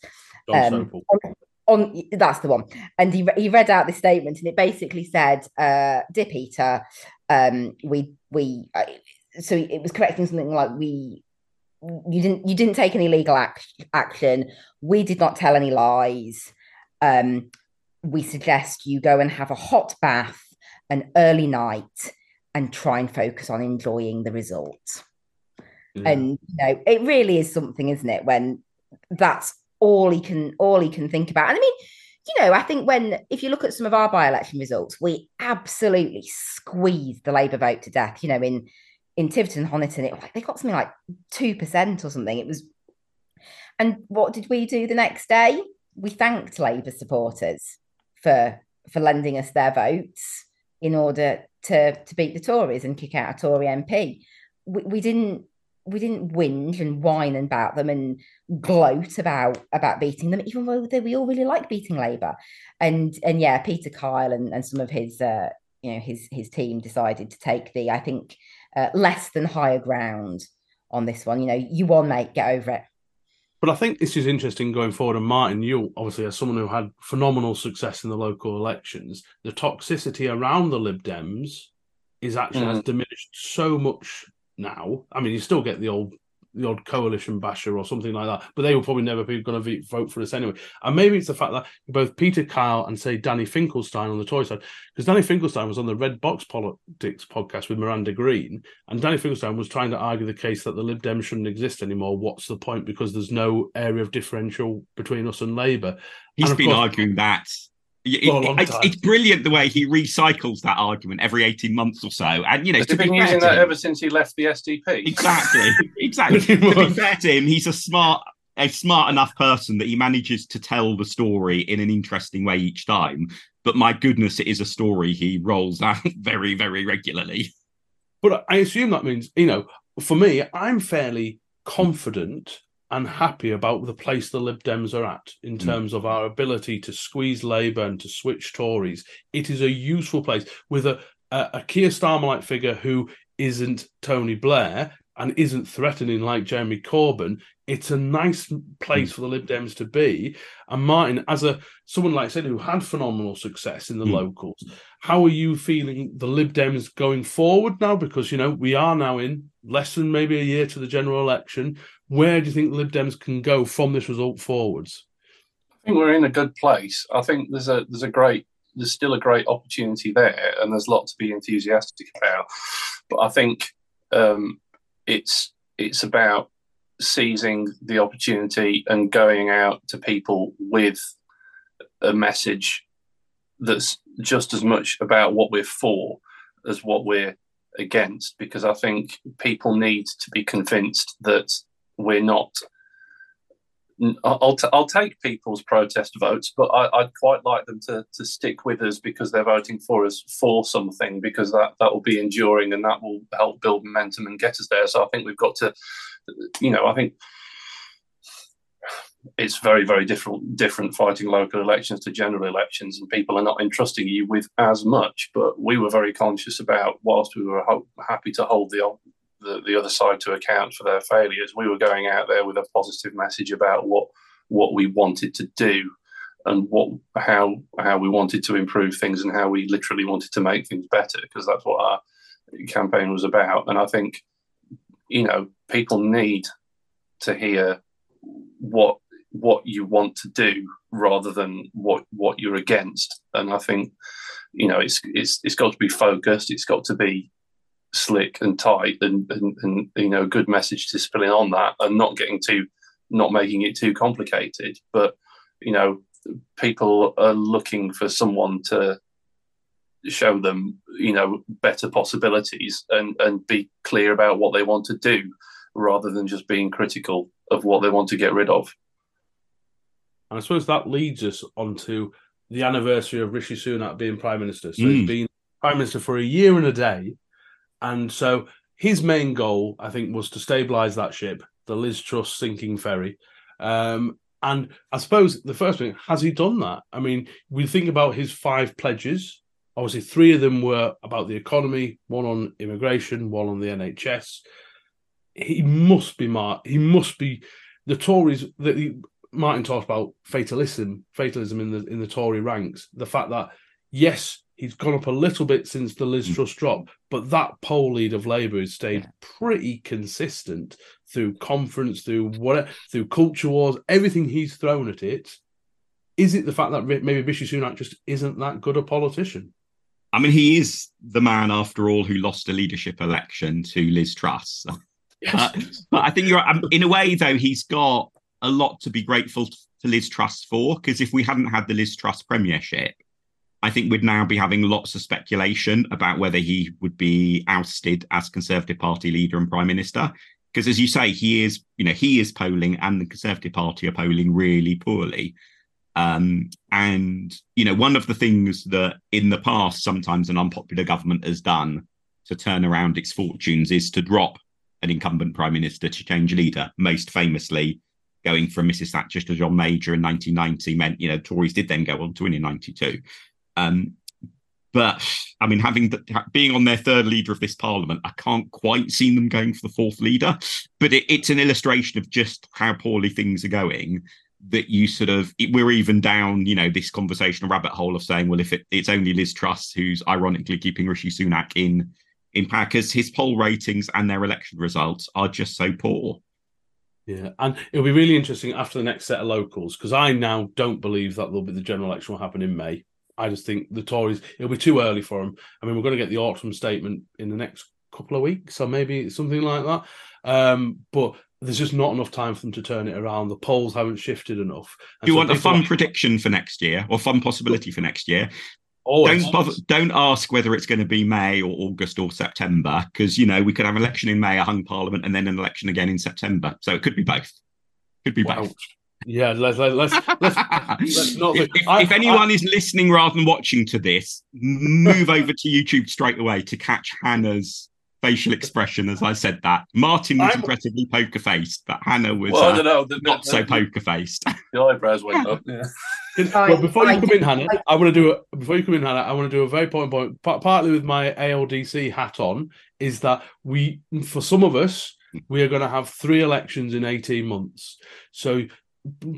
Speaker 2: Um, on, on, that's the one, and he he read out the statement, and it basically said, uh, "Dear Peter, um, we we so it was correcting something like we you didn't you didn't take any legal act- action. We did not tell any lies. Um, we suggest you go and have a hot bath, an early night, and try and focus on enjoying the result. Yeah. And you know, it really is something, isn't it? When that's all he can all he can think about. And I mean, you know, I think when if you look at some of our by-election results, we absolutely squeezed the Labour vote to death. You know, in in Tiverton, Honiton, it like they got something like two percent or something. It was, and what did we do the next day? We thanked Labour supporters for for lending us their votes in order to to beat the Tories and kick out a Tory MP. We, we didn't we didn't whinge and whine about them and gloat about about beating them, even though they, we all really like beating Labour. And and yeah, Peter Kyle and, and some of his uh, you know his his team decided to take the I think uh, less than higher ground on this one. You know, you won, mate. Get over it.
Speaker 3: But I think this is interesting going forward. And Martin, you obviously, as someone who had phenomenal success in the local elections, the toxicity around the Lib Dems is actually mm. has diminished so much now. I mean, you still get the old the odd coalition basher or something like that. But they will probably never be going to vote for us anyway. And maybe it's the fact that both Peter Kyle and say Danny Finkelstein on the Tory side, because Danny Finkelstein was on the Red Box Politics podcast with Miranda Green, and Danny Finkelstein was trying to argue the case that the Lib Dems shouldn't exist anymore. What's the point? Because there's no area of differential between us and Labour.
Speaker 1: He's been course, arguing that it, it's, it's, brilliant the way he recycles that argument every 18 months or so. And, you know,
Speaker 4: he's been using that him, ever since he left the SDP.
Speaker 1: Exactly. exactly. to be fair to him, he's a smart, a smart enough person that he manages to tell the story in an interesting way each time. But my goodness, it is a story he rolls out very, very regularly.
Speaker 3: But I assume that means, you know, for me, I'm fairly confident unhappy about the place the Lib Dems are at in hmm. terms mm. of our ability to squeeze Labour and to switch Tories. It is a useful place with a, a, a Keir Starmer-like figure who isn't Tony Blair and isn't threatening like Jeremy Corbyn. It's a nice place mm. for the Lib Dems to be. And Martin, as a someone like I said who had phenomenal success in the mm. locals, how are you feeling the Lib Dems going forward now? Because you know we are now in less than maybe a year to the general election. Where do you think the Lib Dems can go from this result forwards?
Speaker 4: I think we're in a good place. I think there's a there's a great there's still a great opportunity there, and there's a lot to be enthusiastic about. But I think um, it's it's about seizing the opportunity and going out to people with a message that's just as much about what we're for as what we're against because I think people need to be convinced that we're not. I'll, t- I'll take people's protest votes, but I, would quite like them to, to stick with us because they're voting for us for something, because that, that will be enduring and that will help build momentum and get us there. So I think we've got to, you know, I think it's very very different different fighting local elections to general elections and people are not entrusting you with as much but we were very conscious about whilst we were ho- happy to hold the the, the other side to account for their failures. We were going out there with a positive message about what what we wanted to do and what how how we wanted to improve things and how we literally wanted to make things better because that's what our campaign was about. And I think you know people need to hear what what you want to do rather than what what you're against. And I think you know it's it's it's got to be focused. It's got to be slick and tight and, and, and you know good message discipline on that and not getting too not making it too complicated but you know people are looking for someone to show them you know better possibilities and and be clear about what they want to do rather than just being critical of what they want to get rid of
Speaker 3: and i suppose that leads us onto the anniversary of Rishi Sunak being prime minister. So
Speaker 1: Mm.
Speaker 3: he's been prime minister for a year and a day, and so his main goal, I think, was to stabilise that ship, the Liz Truss sinking ferry. Um, and I suppose the first thing, has he done that? I mean, we think about his five pledges. Obviously, three of them were about the economy, one on immigration, one on the NHS. He must be Mark. He must be the Tories that he, Martin talked about fatalism, fatalism in the in the Tory ranks. The fact that yes, he's gone up a little bit since the Liz
Speaker 1: Mm.
Speaker 3: Truss drop, but that poll lead of Labour has stayed pretty consistent through conference, through what, through culture wars, everything he's thrown at it. Is it the fact that maybe Rishi Sunak just isn't that good a politician?
Speaker 1: I mean, he is the man, after all, who lost a leadership election to Liz Truss. Uh, but I think you're um, in a way, though, he's got a lot to be grateful to Liz Truss for. Because if we hadn't had the Liz Truss premiership, I think we'd now be having lots of speculation about whether he would be ousted as Conservative Party leader and prime minister. Because as you say, he is, you know, he is polling, and the Conservative Party are polling really poorly. Um, and you know, one of the things that in the past sometimes an unpopular government has done to turn around its fortunes is to drop an incumbent prime minister to change leader. Most famously, going from Mrs. Thatcher to John Major in 1990 meant, you know, Tories did then go on to win in 92. Um, but I mean, having being on their third leader of this parliament, I can't quite see them going for the fourth leader. But it, it's an illustration of just how poorly things are going. That you sort of we're even down, you know, this conversational rabbit hole of saying, well, if it, it's only Liz Truss who's ironically keeping Rishi Sunak in in because his poll ratings and their election results are just so poor.
Speaker 3: Yeah, and it'll be really interesting after the next set of locals because I now don't believe that there'll be the general election will happen in May. I just think the Tories it'll be too early for them. I mean, we're going to get the autumn statement in the next couple of weeks, or maybe something like that. Um, but there's just not enough time for them to turn it around. The polls haven't shifted enough. And
Speaker 1: Do you
Speaker 3: so
Speaker 1: want a fun
Speaker 3: are
Speaker 1: prediction for next year or fun possibility for next year?
Speaker 3: always-
Speaker 1: Don't bother, don't ask whether it's going to be May or August or September because you know we could have an election in May, a hung parliament, and then an election again in September. So it could be both. Could be
Speaker 3: Wow.
Speaker 1: both.
Speaker 3: Yeah, let's let's let's, let's, let's not.
Speaker 1: if, if,
Speaker 3: I-
Speaker 1: if anyone is listening rather than watching to this, move over to YouTube straight away to catch Hannah's facial expression as I said that. Martin was
Speaker 3: I'm-
Speaker 1: impressively poker faced, but Hannah was
Speaker 4: Well, I
Speaker 1: uh,
Speaker 4: don't know. The,
Speaker 1: not so poker faced.
Speaker 4: the eyebrows went up. Yeah.
Speaker 2: I-
Speaker 3: well, before you come
Speaker 2: do-
Speaker 3: in, Hannah,
Speaker 2: I-
Speaker 3: I want to do a before you come in, Hannah. I want to do a very important point, pa- partly with my ALDC hat on, is that we, for some of us, we are going to have three elections in eighteen months. So,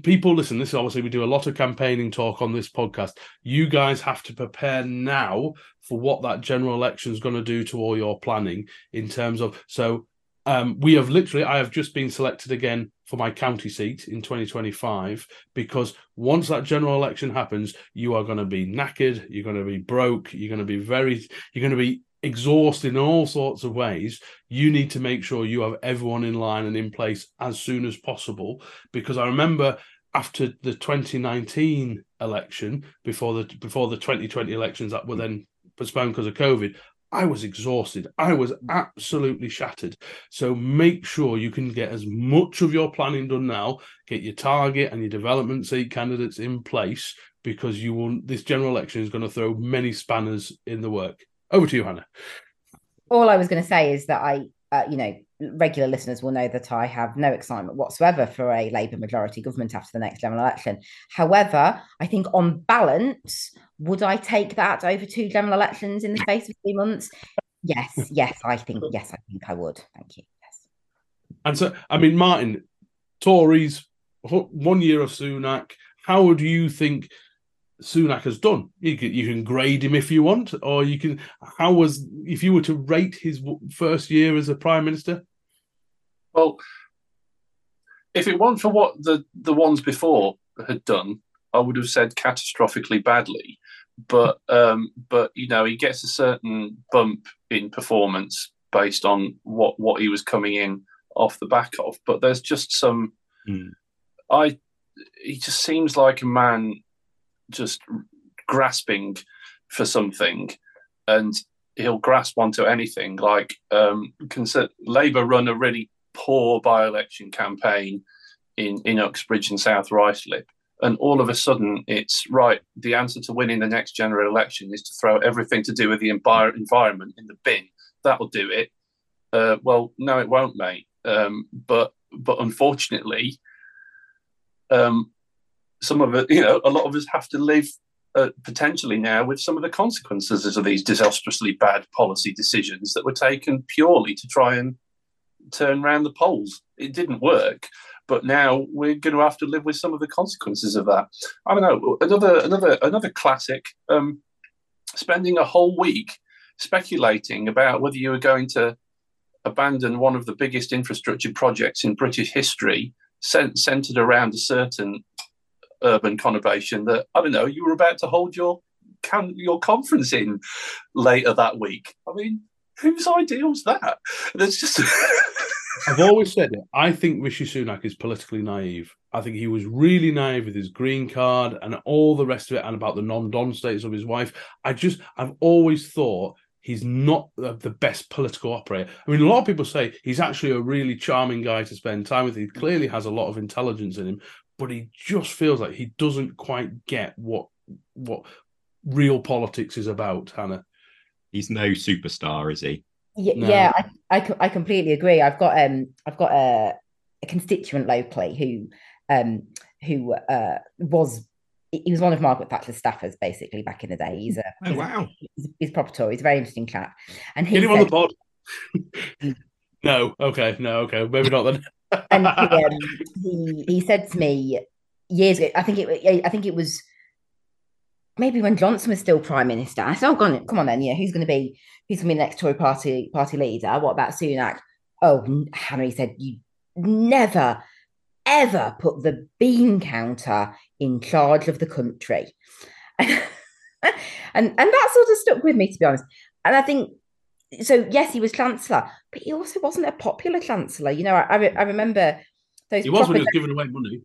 Speaker 3: people listen. This is obviously we do a lot of campaigning talk on this podcast. You guys have to prepare now for what that general election is going to do to all your planning in terms of so. Um, we have literally, I have just been selected again for my county seat in 2025 because once that general election happens, you are going to be knackered, you're going to be broke, you're going to be very, you're going to be exhausted in all sorts of ways. You need to make sure you have everyone in line and in place as soon as possible. Because I remember after the 2019 election, before the before the 2020 elections that were then postponed because of COVID, I was exhausted. I was absolutely shattered. So make sure you can get as much of your planning done now. Get your target and your development seat candidates in place because you will. This general election is going to throw many spanners in the work. Over to you, Hannah.
Speaker 2: all I was going to say is that I, uh, you know, regular listeners will know that I have no excitement whatsoever for a Labour majority government after the next general election. However, I think on balance, would I take that over two general elections in the space of three months? Yes, yes, I think yes, I think I would. Thank you. Yes.
Speaker 3: And so, I mean, Martin, Tories, one year of Sunak. How would you think Sunak has done? You can, you can grade him if you want, or you can. How was if you were to rate his first year as a prime minister?
Speaker 4: Well, if it weren't for what the the ones before had done, I would have said catastrophically badly. But um, but you know, he gets a certain bump in performance based on what what he was coming in off the back of. But there's just some.
Speaker 1: Mm.
Speaker 4: I he just seems like a man just grasping for something, and he'll grasp onto anything. Like um, consider, Labour run a really poor by-election campaign in in Uxbridge and South Ruislip, and all of a sudden it's right. The answer to winning the next general election is to throw everything to do with the envir- environment in the bin. That'll do it. Uh, well, no, it won't, mate. Um, but but unfortunately, um, some of it, you know, a lot of us have to live uh, potentially now with some of the consequences of these disastrously bad policy decisions that were taken purely to try and turn around the polls. It didn't work, but now we're going to have to live with some of the consequences of that. I don't know. Another another another classic. Um, spending a whole week speculating about whether you were going to abandon one of the biggest infrastructure projects in British history, centered around a certain urban conurbation that I don't know you were about to hold your can your conference in later that week. I mean, whose idea was that? There's just.
Speaker 3: I've always said it. I think Rishi Sunak is politically naive. I think he was really naive with his green card and all the rest of it, and about the non-dom status of his wife. I just, I've always thought he's not the best political operator. I mean, a lot of people say he's actually a really charming guy to spend time with. He clearly has a lot of intelligence in him, but he just feels like he doesn't quite get what what real politics is about. Hannah,
Speaker 1: he's no superstar, is he?
Speaker 2: Yeah, no. yeah, I, I, I completely agree. I've got um I've got a, a constituent locally who um who uh was he was one of Margaret Thatcher's staffers basically back in the day. He's a
Speaker 1: oh,
Speaker 2: he's,
Speaker 1: wow.
Speaker 2: He's, he's proper Tory. He's a very interesting chap. And he
Speaker 3: Get him said, on the pod. no, okay, no, okay, maybe not then
Speaker 2: and he, um, he, he said to me years ago. I think it. I think it was maybe when Johnson was still prime minister. I said, "Oh, on, come on then. Yeah, who's going to be who's going to be the next Tory party party leader? What about Sunak?" Oh, Henry said, "You never." Ever put the bean counter in charge of the country, and and that sort of stuck with me to be honest. And I think so yes, he was chancellor, but he also wasn't a popular chancellor. You know, I I, re- I remember those.
Speaker 3: He was when he was giving away money.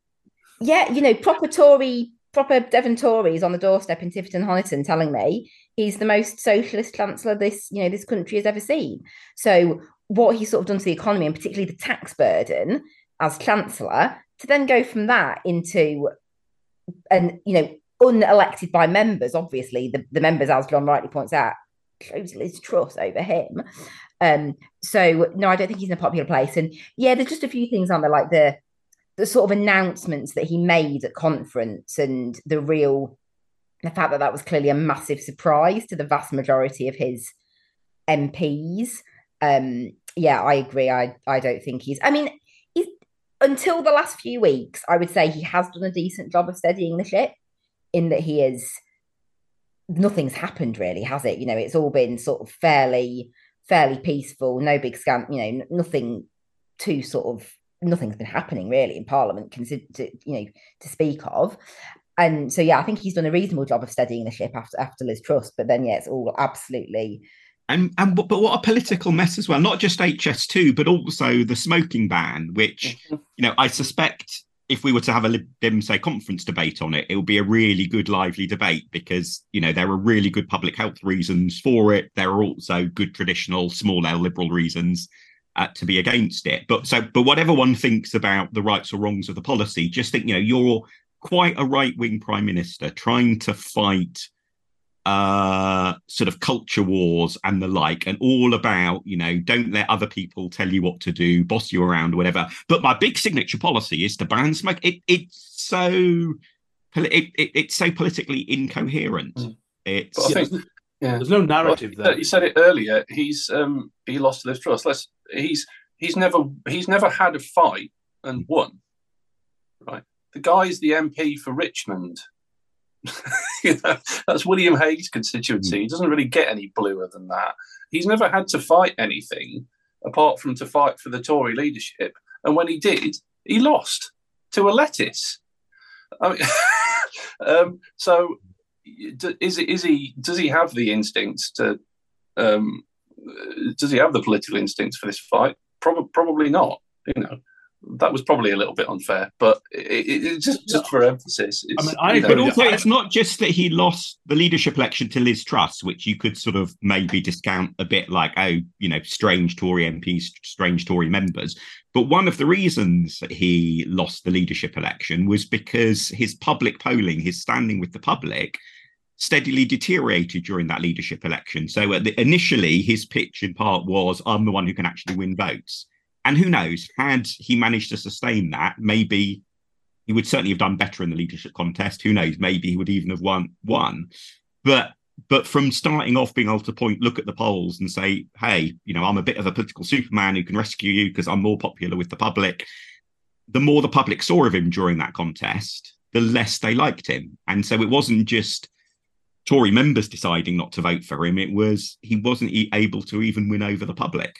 Speaker 2: Yeah, you know, proper Tory, proper Devon Tories on the doorstep in Tiverton Honiton telling me he's the most socialist chancellor this you know this country has ever seen. So what he's sort of done to the economy and particularly the tax burden as chancellor to then go from that into and you know unelected by members obviously the, the members as john rightly points out shows Liz Truss over him. Um, so no, I don't think he's in a popular place. And yeah, there's just a few things on there, like the the sort of announcements that he made at conference and the real the fact that that was clearly a massive surprise to the vast majority of his MPs. Um, yeah, I agree. I I don't think he's. I mean, he's until the last few weeks, I would say he has done a decent job of steadying the ship, in that he is nothing's happened really, has it? You know, it's all been sort of fairly, fairly peaceful, no big scam, you know, nothing too sort of nothing's been happening really in Parliament, consider to, you know, to speak of. And so yeah, I think he's done a reasonable job of steadying the ship after after Liz Truss, but then yeah, it's all absolutely
Speaker 1: and and but what a political mess as well. Not just HS2, but also the smoking ban, which mm-hmm. you know I suspect if we were to have a Lib say conference debate on it, it would be a really good, lively debate because you know there are really good public health reasons for it. There are also good traditional small L liberal reasons uh, to be against it. But so, but whatever one thinks about the rights or wrongs of the policy, just think you know you're quite a right wing prime minister trying to fight uh sort of culture wars and the like and all about you know don't let other people tell you what to do boss you around or whatever. But my big signature policy is to ban smoke. It it's so it, it it's so politically incoherent. Mm. it's
Speaker 3: think, yeah. there's no narrative well, there.
Speaker 4: you said it earlier. He's um he lost Liz Truss let's he's he's never he's never had a fight and won right? The guy's the mp for richmond you know, that's William Hague's constituency. He doesn't really get any bluer than that. He's never had to fight anything apart from to fight for the Tory leadership. And when he did, he lost to a lettuce. I mean, um, so is is he does he have the instincts to um, does he have the political instincts for this fight? Probably probably not. You know, that was probably a little bit unfair, but it, it, it just just for emphasis.
Speaker 3: I mean, I
Speaker 4: you know,
Speaker 1: But also, it's not just that he lost the leadership election to Liz Truss, which you could sort of maybe discount a bit like, oh, you know, strange Tory MPs, strange Tory members. But one of the reasons that he lost the leadership election was because his public polling, his standing with the public, steadily deteriorated during that leadership election. So the, initially, his pitch in part was, I'm the one who can actually win votes. And who knows, had he managed to sustain that, maybe he would certainly have done better in the leadership contest. Who knows? Maybe he would even have won. Won, but but from starting off being able to point, look at the polls and say, "Hey, you know, I'm a bit of a political Superman who can rescue you because I'm more popular with the public." The more the public saw of him during that contest, the less they liked him, and so it wasn't just Tory members deciding not to vote for him. It was he wasn't able to even win over the public.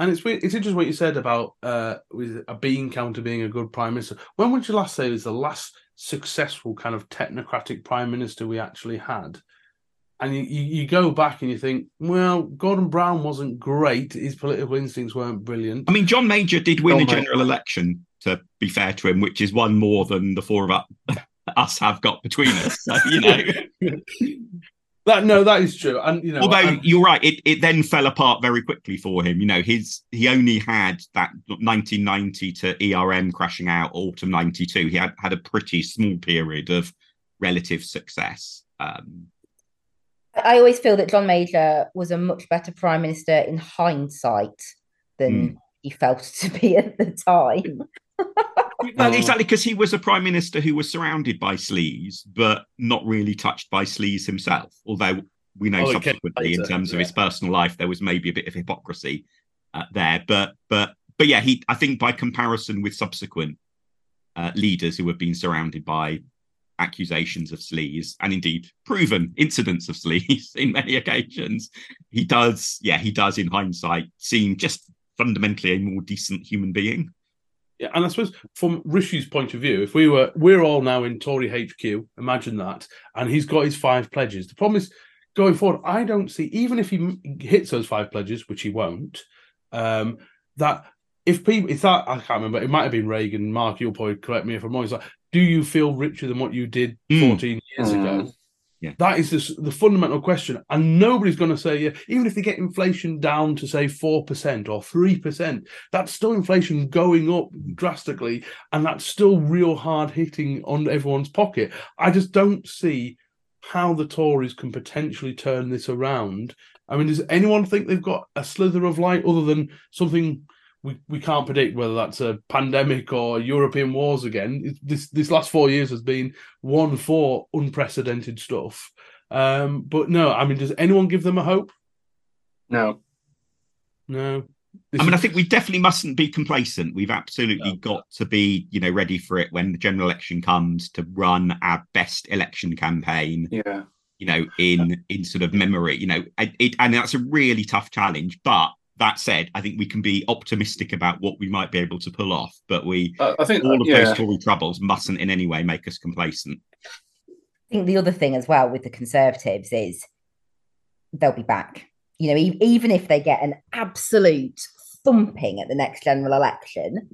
Speaker 3: And it's it's interesting what you said about uh, with a bean counter being a good prime minister. When would you last say was the last successful kind of technocratic prime minister we actually had? And you, you, go back and you think, well, Gordon Brown wasn't great. His political instincts weren't brilliant.
Speaker 1: I mean, John Major did win John a general Major. election, to be fair to him, which is one more than the four of us, us have got between us. So, you know.
Speaker 3: That no, that is true. And you know,
Speaker 1: although and, you're right, it, it then fell apart very quickly for him. You know, his he only had that 1990 to ERM crashing out autumn '92. He had had a pretty small period of relative success. Um,
Speaker 2: I always feel that John Major was a much better prime minister in hindsight than mm. he felt to be at the time.
Speaker 1: well, exactly, because he was a prime minister who was surrounded by sleaze, but not really touched by sleaze himself. Although we know oh, subsequently, in terms yeah. of his personal life, there was maybe a bit of hypocrisy uh, there. But but but yeah, he I think by comparison with subsequent uh, leaders who have been surrounded by accusations of sleaze and indeed proven incidents of sleaze in many occasions, he does yeah he does in hindsight seem just fundamentally a more decent human being.
Speaker 3: Yeah, and I suppose from Rishi's point of view, if we were we're all now in Tory HQ, imagine that, and he's got his five pledges. The problem is going forward, I don't see even if he hits those five pledges, which he won't, um, that if people if that I can't remember, it might have been Reagan, Mark, you'll probably correct me if I'm wrong. It's like, do you feel richer than what you did mm. 14 years mm. ago?
Speaker 1: Yeah.
Speaker 3: That is the, the fundamental question. And nobody's going to say, yeah, even if they get inflation down to say 4% or 3%, that's still inflation going up drastically. And that's still real hard hitting on everyone's pocket. I just don't see how the Tories can potentially turn this around. I mean, does anyone think they've got a slither of light other than something we, we can't predict whether that's a pandemic or European wars again. This this last four years has been one for unprecedented stuff. Um, but no, I mean, does anyone give them a hope?
Speaker 4: No,
Speaker 3: no.
Speaker 1: This I mean, is... I think we definitely mustn't be complacent. We've absolutely no. got to be, you know, ready for it when the general election comes to run our best election campaign.
Speaker 4: Yeah.
Speaker 1: You know, in in sort of memory, you know, it, and that's a really tough challenge. But that said, I think we can be optimistic about what we might be able to pull off. But we,
Speaker 4: uh, I think,
Speaker 1: all of
Speaker 4: yeah.
Speaker 1: those Tory troubles mustn't in any way make us complacent.
Speaker 2: I think the other thing as well with the Conservatives is they'll be back. You know, even if they get an absolute thumping at the next general election,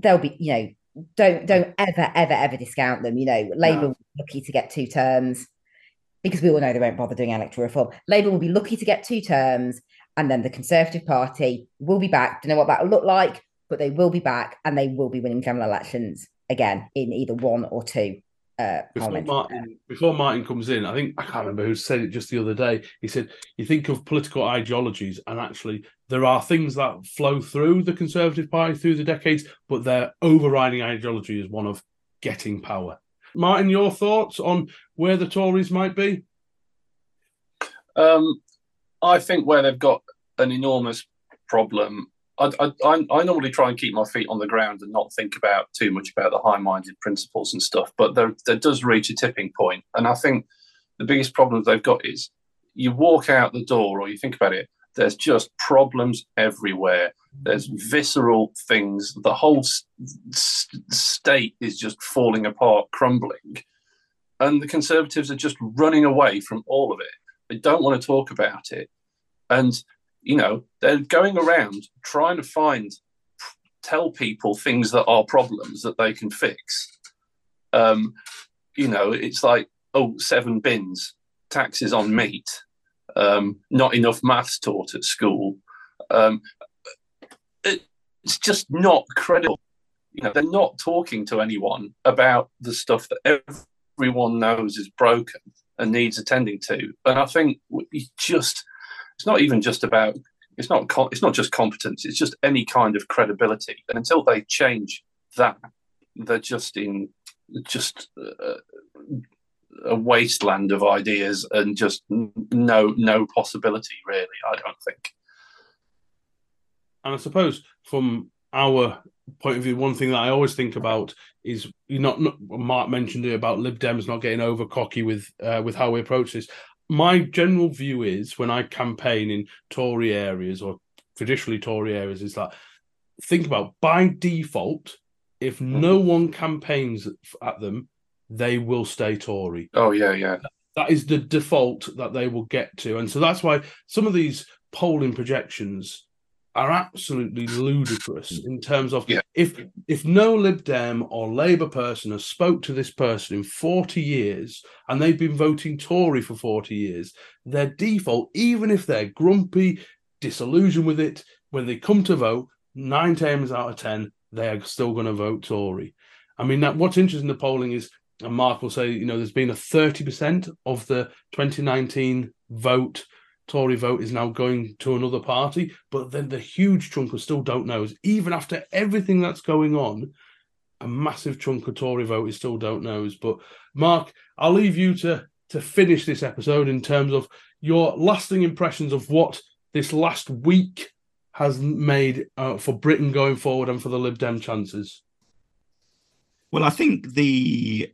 Speaker 2: they'll be, you know, don't don't ever ever ever discount them. You know, Labour no. lucky to get two terms because we all know they won't bother doing electoral reform. Labour will be lucky to get two terms and then the Conservative Party will be back. Don't know what that will look like, but they will be back and they will be winning general elections again in either one or two. Uh,
Speaker 3: before Martin, before Martin comes in, I think I can't remember who said it just the other day. He said, "You think of political ideologies, and actually, there are things that flow through the Conservative Party through the decades, but their overriding ideology is one of getting power." Martin, your thoughts on where the Tories might be?
Speaker 4: Um, I think where they've got an enormous problem, I, I, I, normally try and keep my feet on the ground and not think about too much about the high-minded principles and stuff. But there, there does reach a tipping point. and I think the biggest problem they've got is you walk out the door or you think about it. There's just problems everywhere. There's visceral things. The whole state is just falling apart, crumbling, and the Conservatives are just running away from all of it. They don't want to talk about it. And, you know, they're going around trying to find tell people things that are problems that they can fix. Um, you know, it's like, oh, seven bins, taxes on meat, um, not enough maths taught at school. Um, it, it's just not credible. You know, they're not talking to anyone about the stuff that everyone knows is broken and needs attending to. And I think you just, it's not even just about it's not it's not just competence. It's just any kind of credibility. And until they change that, they're just in just uh, a wasteland of ideas and just no no possibility really. I don't think.
Speaker 3: And I suppose from our point of view, one thing that I always think about is you not, not Mark mentioned it about Lib Dems not getting over cocky with uh, with how we approach this my general view is when I campaign in Tory areas or traditionally Tory areas is that think about by default, if mm-hmm. no one campaigns at them, they will stay Tory.
Speaker 4: Oh yeah, yeah.
Speaker 3: That is the default that they will get to, and so that's why some of these polling projections are absolutely ludicrous mm. in terms of yeah. if if no Lib Dem or Labour person has spoke to this person in 40 years and they've been voting Tory for 40 years, their default, even if they're grumpy, disillusioned with it, when they come to vote, nine times out of ten, they are still going to vote Tory. I mean, that, what's interesting in the polling is, and Mark will say, you know, there's been a 30% of the 2019 vote Tory vote is now going to another party, but then the huge chunk of still don't know is even after everything that's going on, a massive chunk of Tory vote is still don't knows. But Mark, I'll leave you to to finish this episode in terms of your lasting impressions of what this last week has made uh, for Britain going forward and for the Lib Dem chances.
Speaker 1: Well, I think the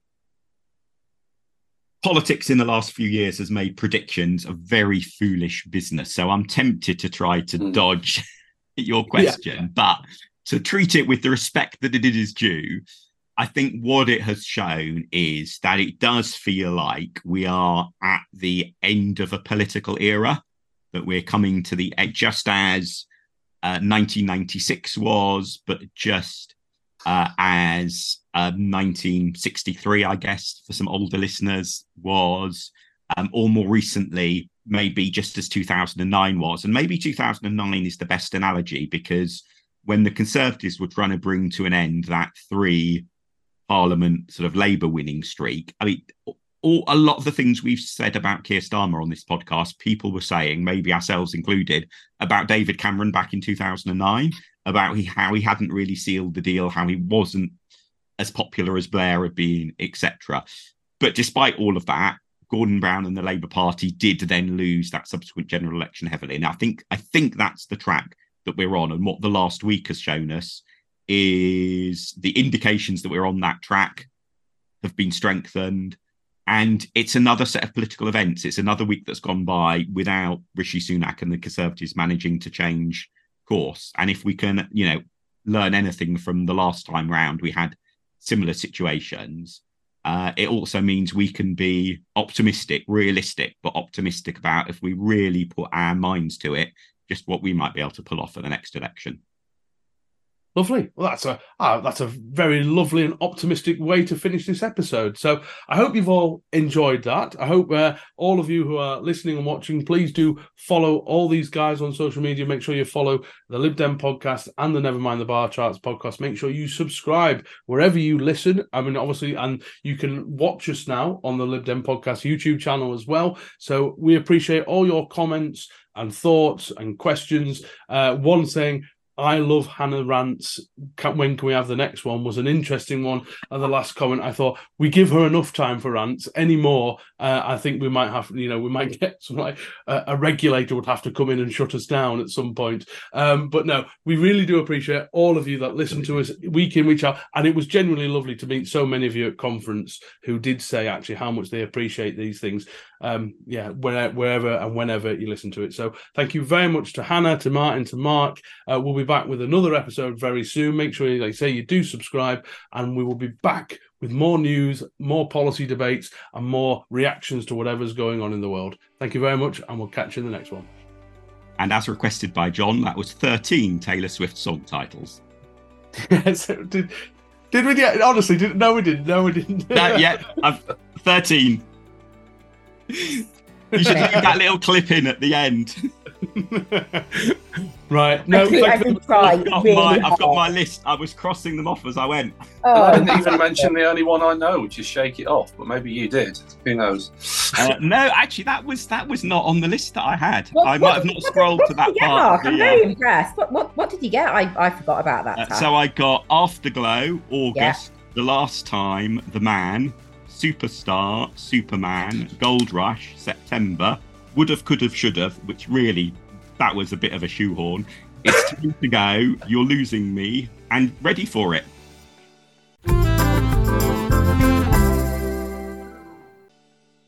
Speaker 1: politics in the last few years has made predictions a very foolish business. So I'm tempted to try to mm. dodge your question, yeah. but to treat it with the respect that it is due, I think what it has shown is that it does feel like we are at the end of a political era, that we're coming to the just as uh, 1996 was, but just uh, as uh, 1963, I guess, for some older listeners, was, um, or more recently, maybe just as 2009 was. And maybe 2009 is the best analogy because when the Conservatives were trying to bring to an end that three parliament sort of Labour winning streak, I mean, all, a lot of the things we've said about Keir Starmer on this podcast, people were saying, maybe ourselves included, about David Cameron back in 2009 about he, how he hadn't really sealed the deal, how he wasn't as popular as Blair had been, etc. But despite all of that, Gordon Brown and the Labour Party did then lose that subsequent general election heavily. And I think I think that's the track that we're on, and what the last week has shown us is the indications that we're on that track have been strengthened. And it's another set of political events. It's another week that's gone by without Rishi Sunak and the Conservatives managing to change course. And if we can, you know, learn anything from the last time round, we had similar situations. Uh, it also means we can be optimistic, realistic, but optimistic about if we really put our minds to it, just what we might be able to pull off for the next election.
Speaker 3: Lovely. Well, that's a uh, that's a very lovely and optimistic way to finish this episode. So I hope you've all enjoyed that. I hope uh, all of you who are listening and watching, please do follow all these guys on social media. Make sure you follow the Lib Dem podcast and the Nevermind the Bar Charts podcast. Make sure you subscribe wherever you listen. I mean, obviously, and you can watch us now on the Lib Dem podcast YouTube channel as well. So we appreciate all your comments and thoughts and questions. Uh, one saying I love Hannah Rants. When can we have the next one? Was an interesting one. And the last comment, I thought we give her enough time for rants anymore. Uh, I think we might have, you know, we might get some like uh, a regulator would have to come in and shut us down at some point. Um, but no, we really do appreciate all of you that listen to us week in, week out. And it was genuinely lovely to meet so many of you at conference who did say actually how much they appreciate these things um, yeah, wherever, wherever and whenever you listen to it. So thank you very much to Hannah, to Martin, to Mark. Uh, we'll be back with another episode very soon. Make sure, like I say, you do subscribe, and we will be back with more news, more policy debates, and more reactions to whatever's going on in the world. Thank you very much, and we'll catch you in the next one.
Speaker 1: And as requested by John, that was 13 Taylor Swift song titles.
Speaker 3: Yes, did, did we get honestly? Did, no, we didn't. No, we didn't.
Speaker 1: That, yeah, I've 13. You should leave that little clip in at the end.
Speaker 3: right. No,
Speaker 2: I think I
Speaker 3: thank you.
Speaker 2: did try
Speaker 1: I've got,
Speaker 2: really
Speaker 1: my, I've got my list. I was crossing them off as I went.
Speaker 2: Oh,
Speaker 4: I didn't even mention the only one I know, which is Shake It Off, but maybe you did. Who knows?
Speaker 1: Uh, no, actually, that was that was not on the list that I had.
Speaker 2: What-
Speaker 1: I
Speaker 2: what-
Speaker 1: might have not
Speaker 2: what-
Speaker 1: scrolled
Speaker 2: what
Speaker 1: to that part.
Speaker 2: Mark?
Speaker 1: of
Speaker 2: I'm
Speaker 1: the, uh,
Speaker 2: very impressed. What, what what did you get? I, I forgot about that.
Speaker 1: Uh, so I got Afterglow, August, The Last Time, The Man, Superstar, Superman, Gold Rush, September, Would Have, Could Have, Should Have, which really, that was a bit of a shoehorn. It's time to go, you're losing me, and ready for it.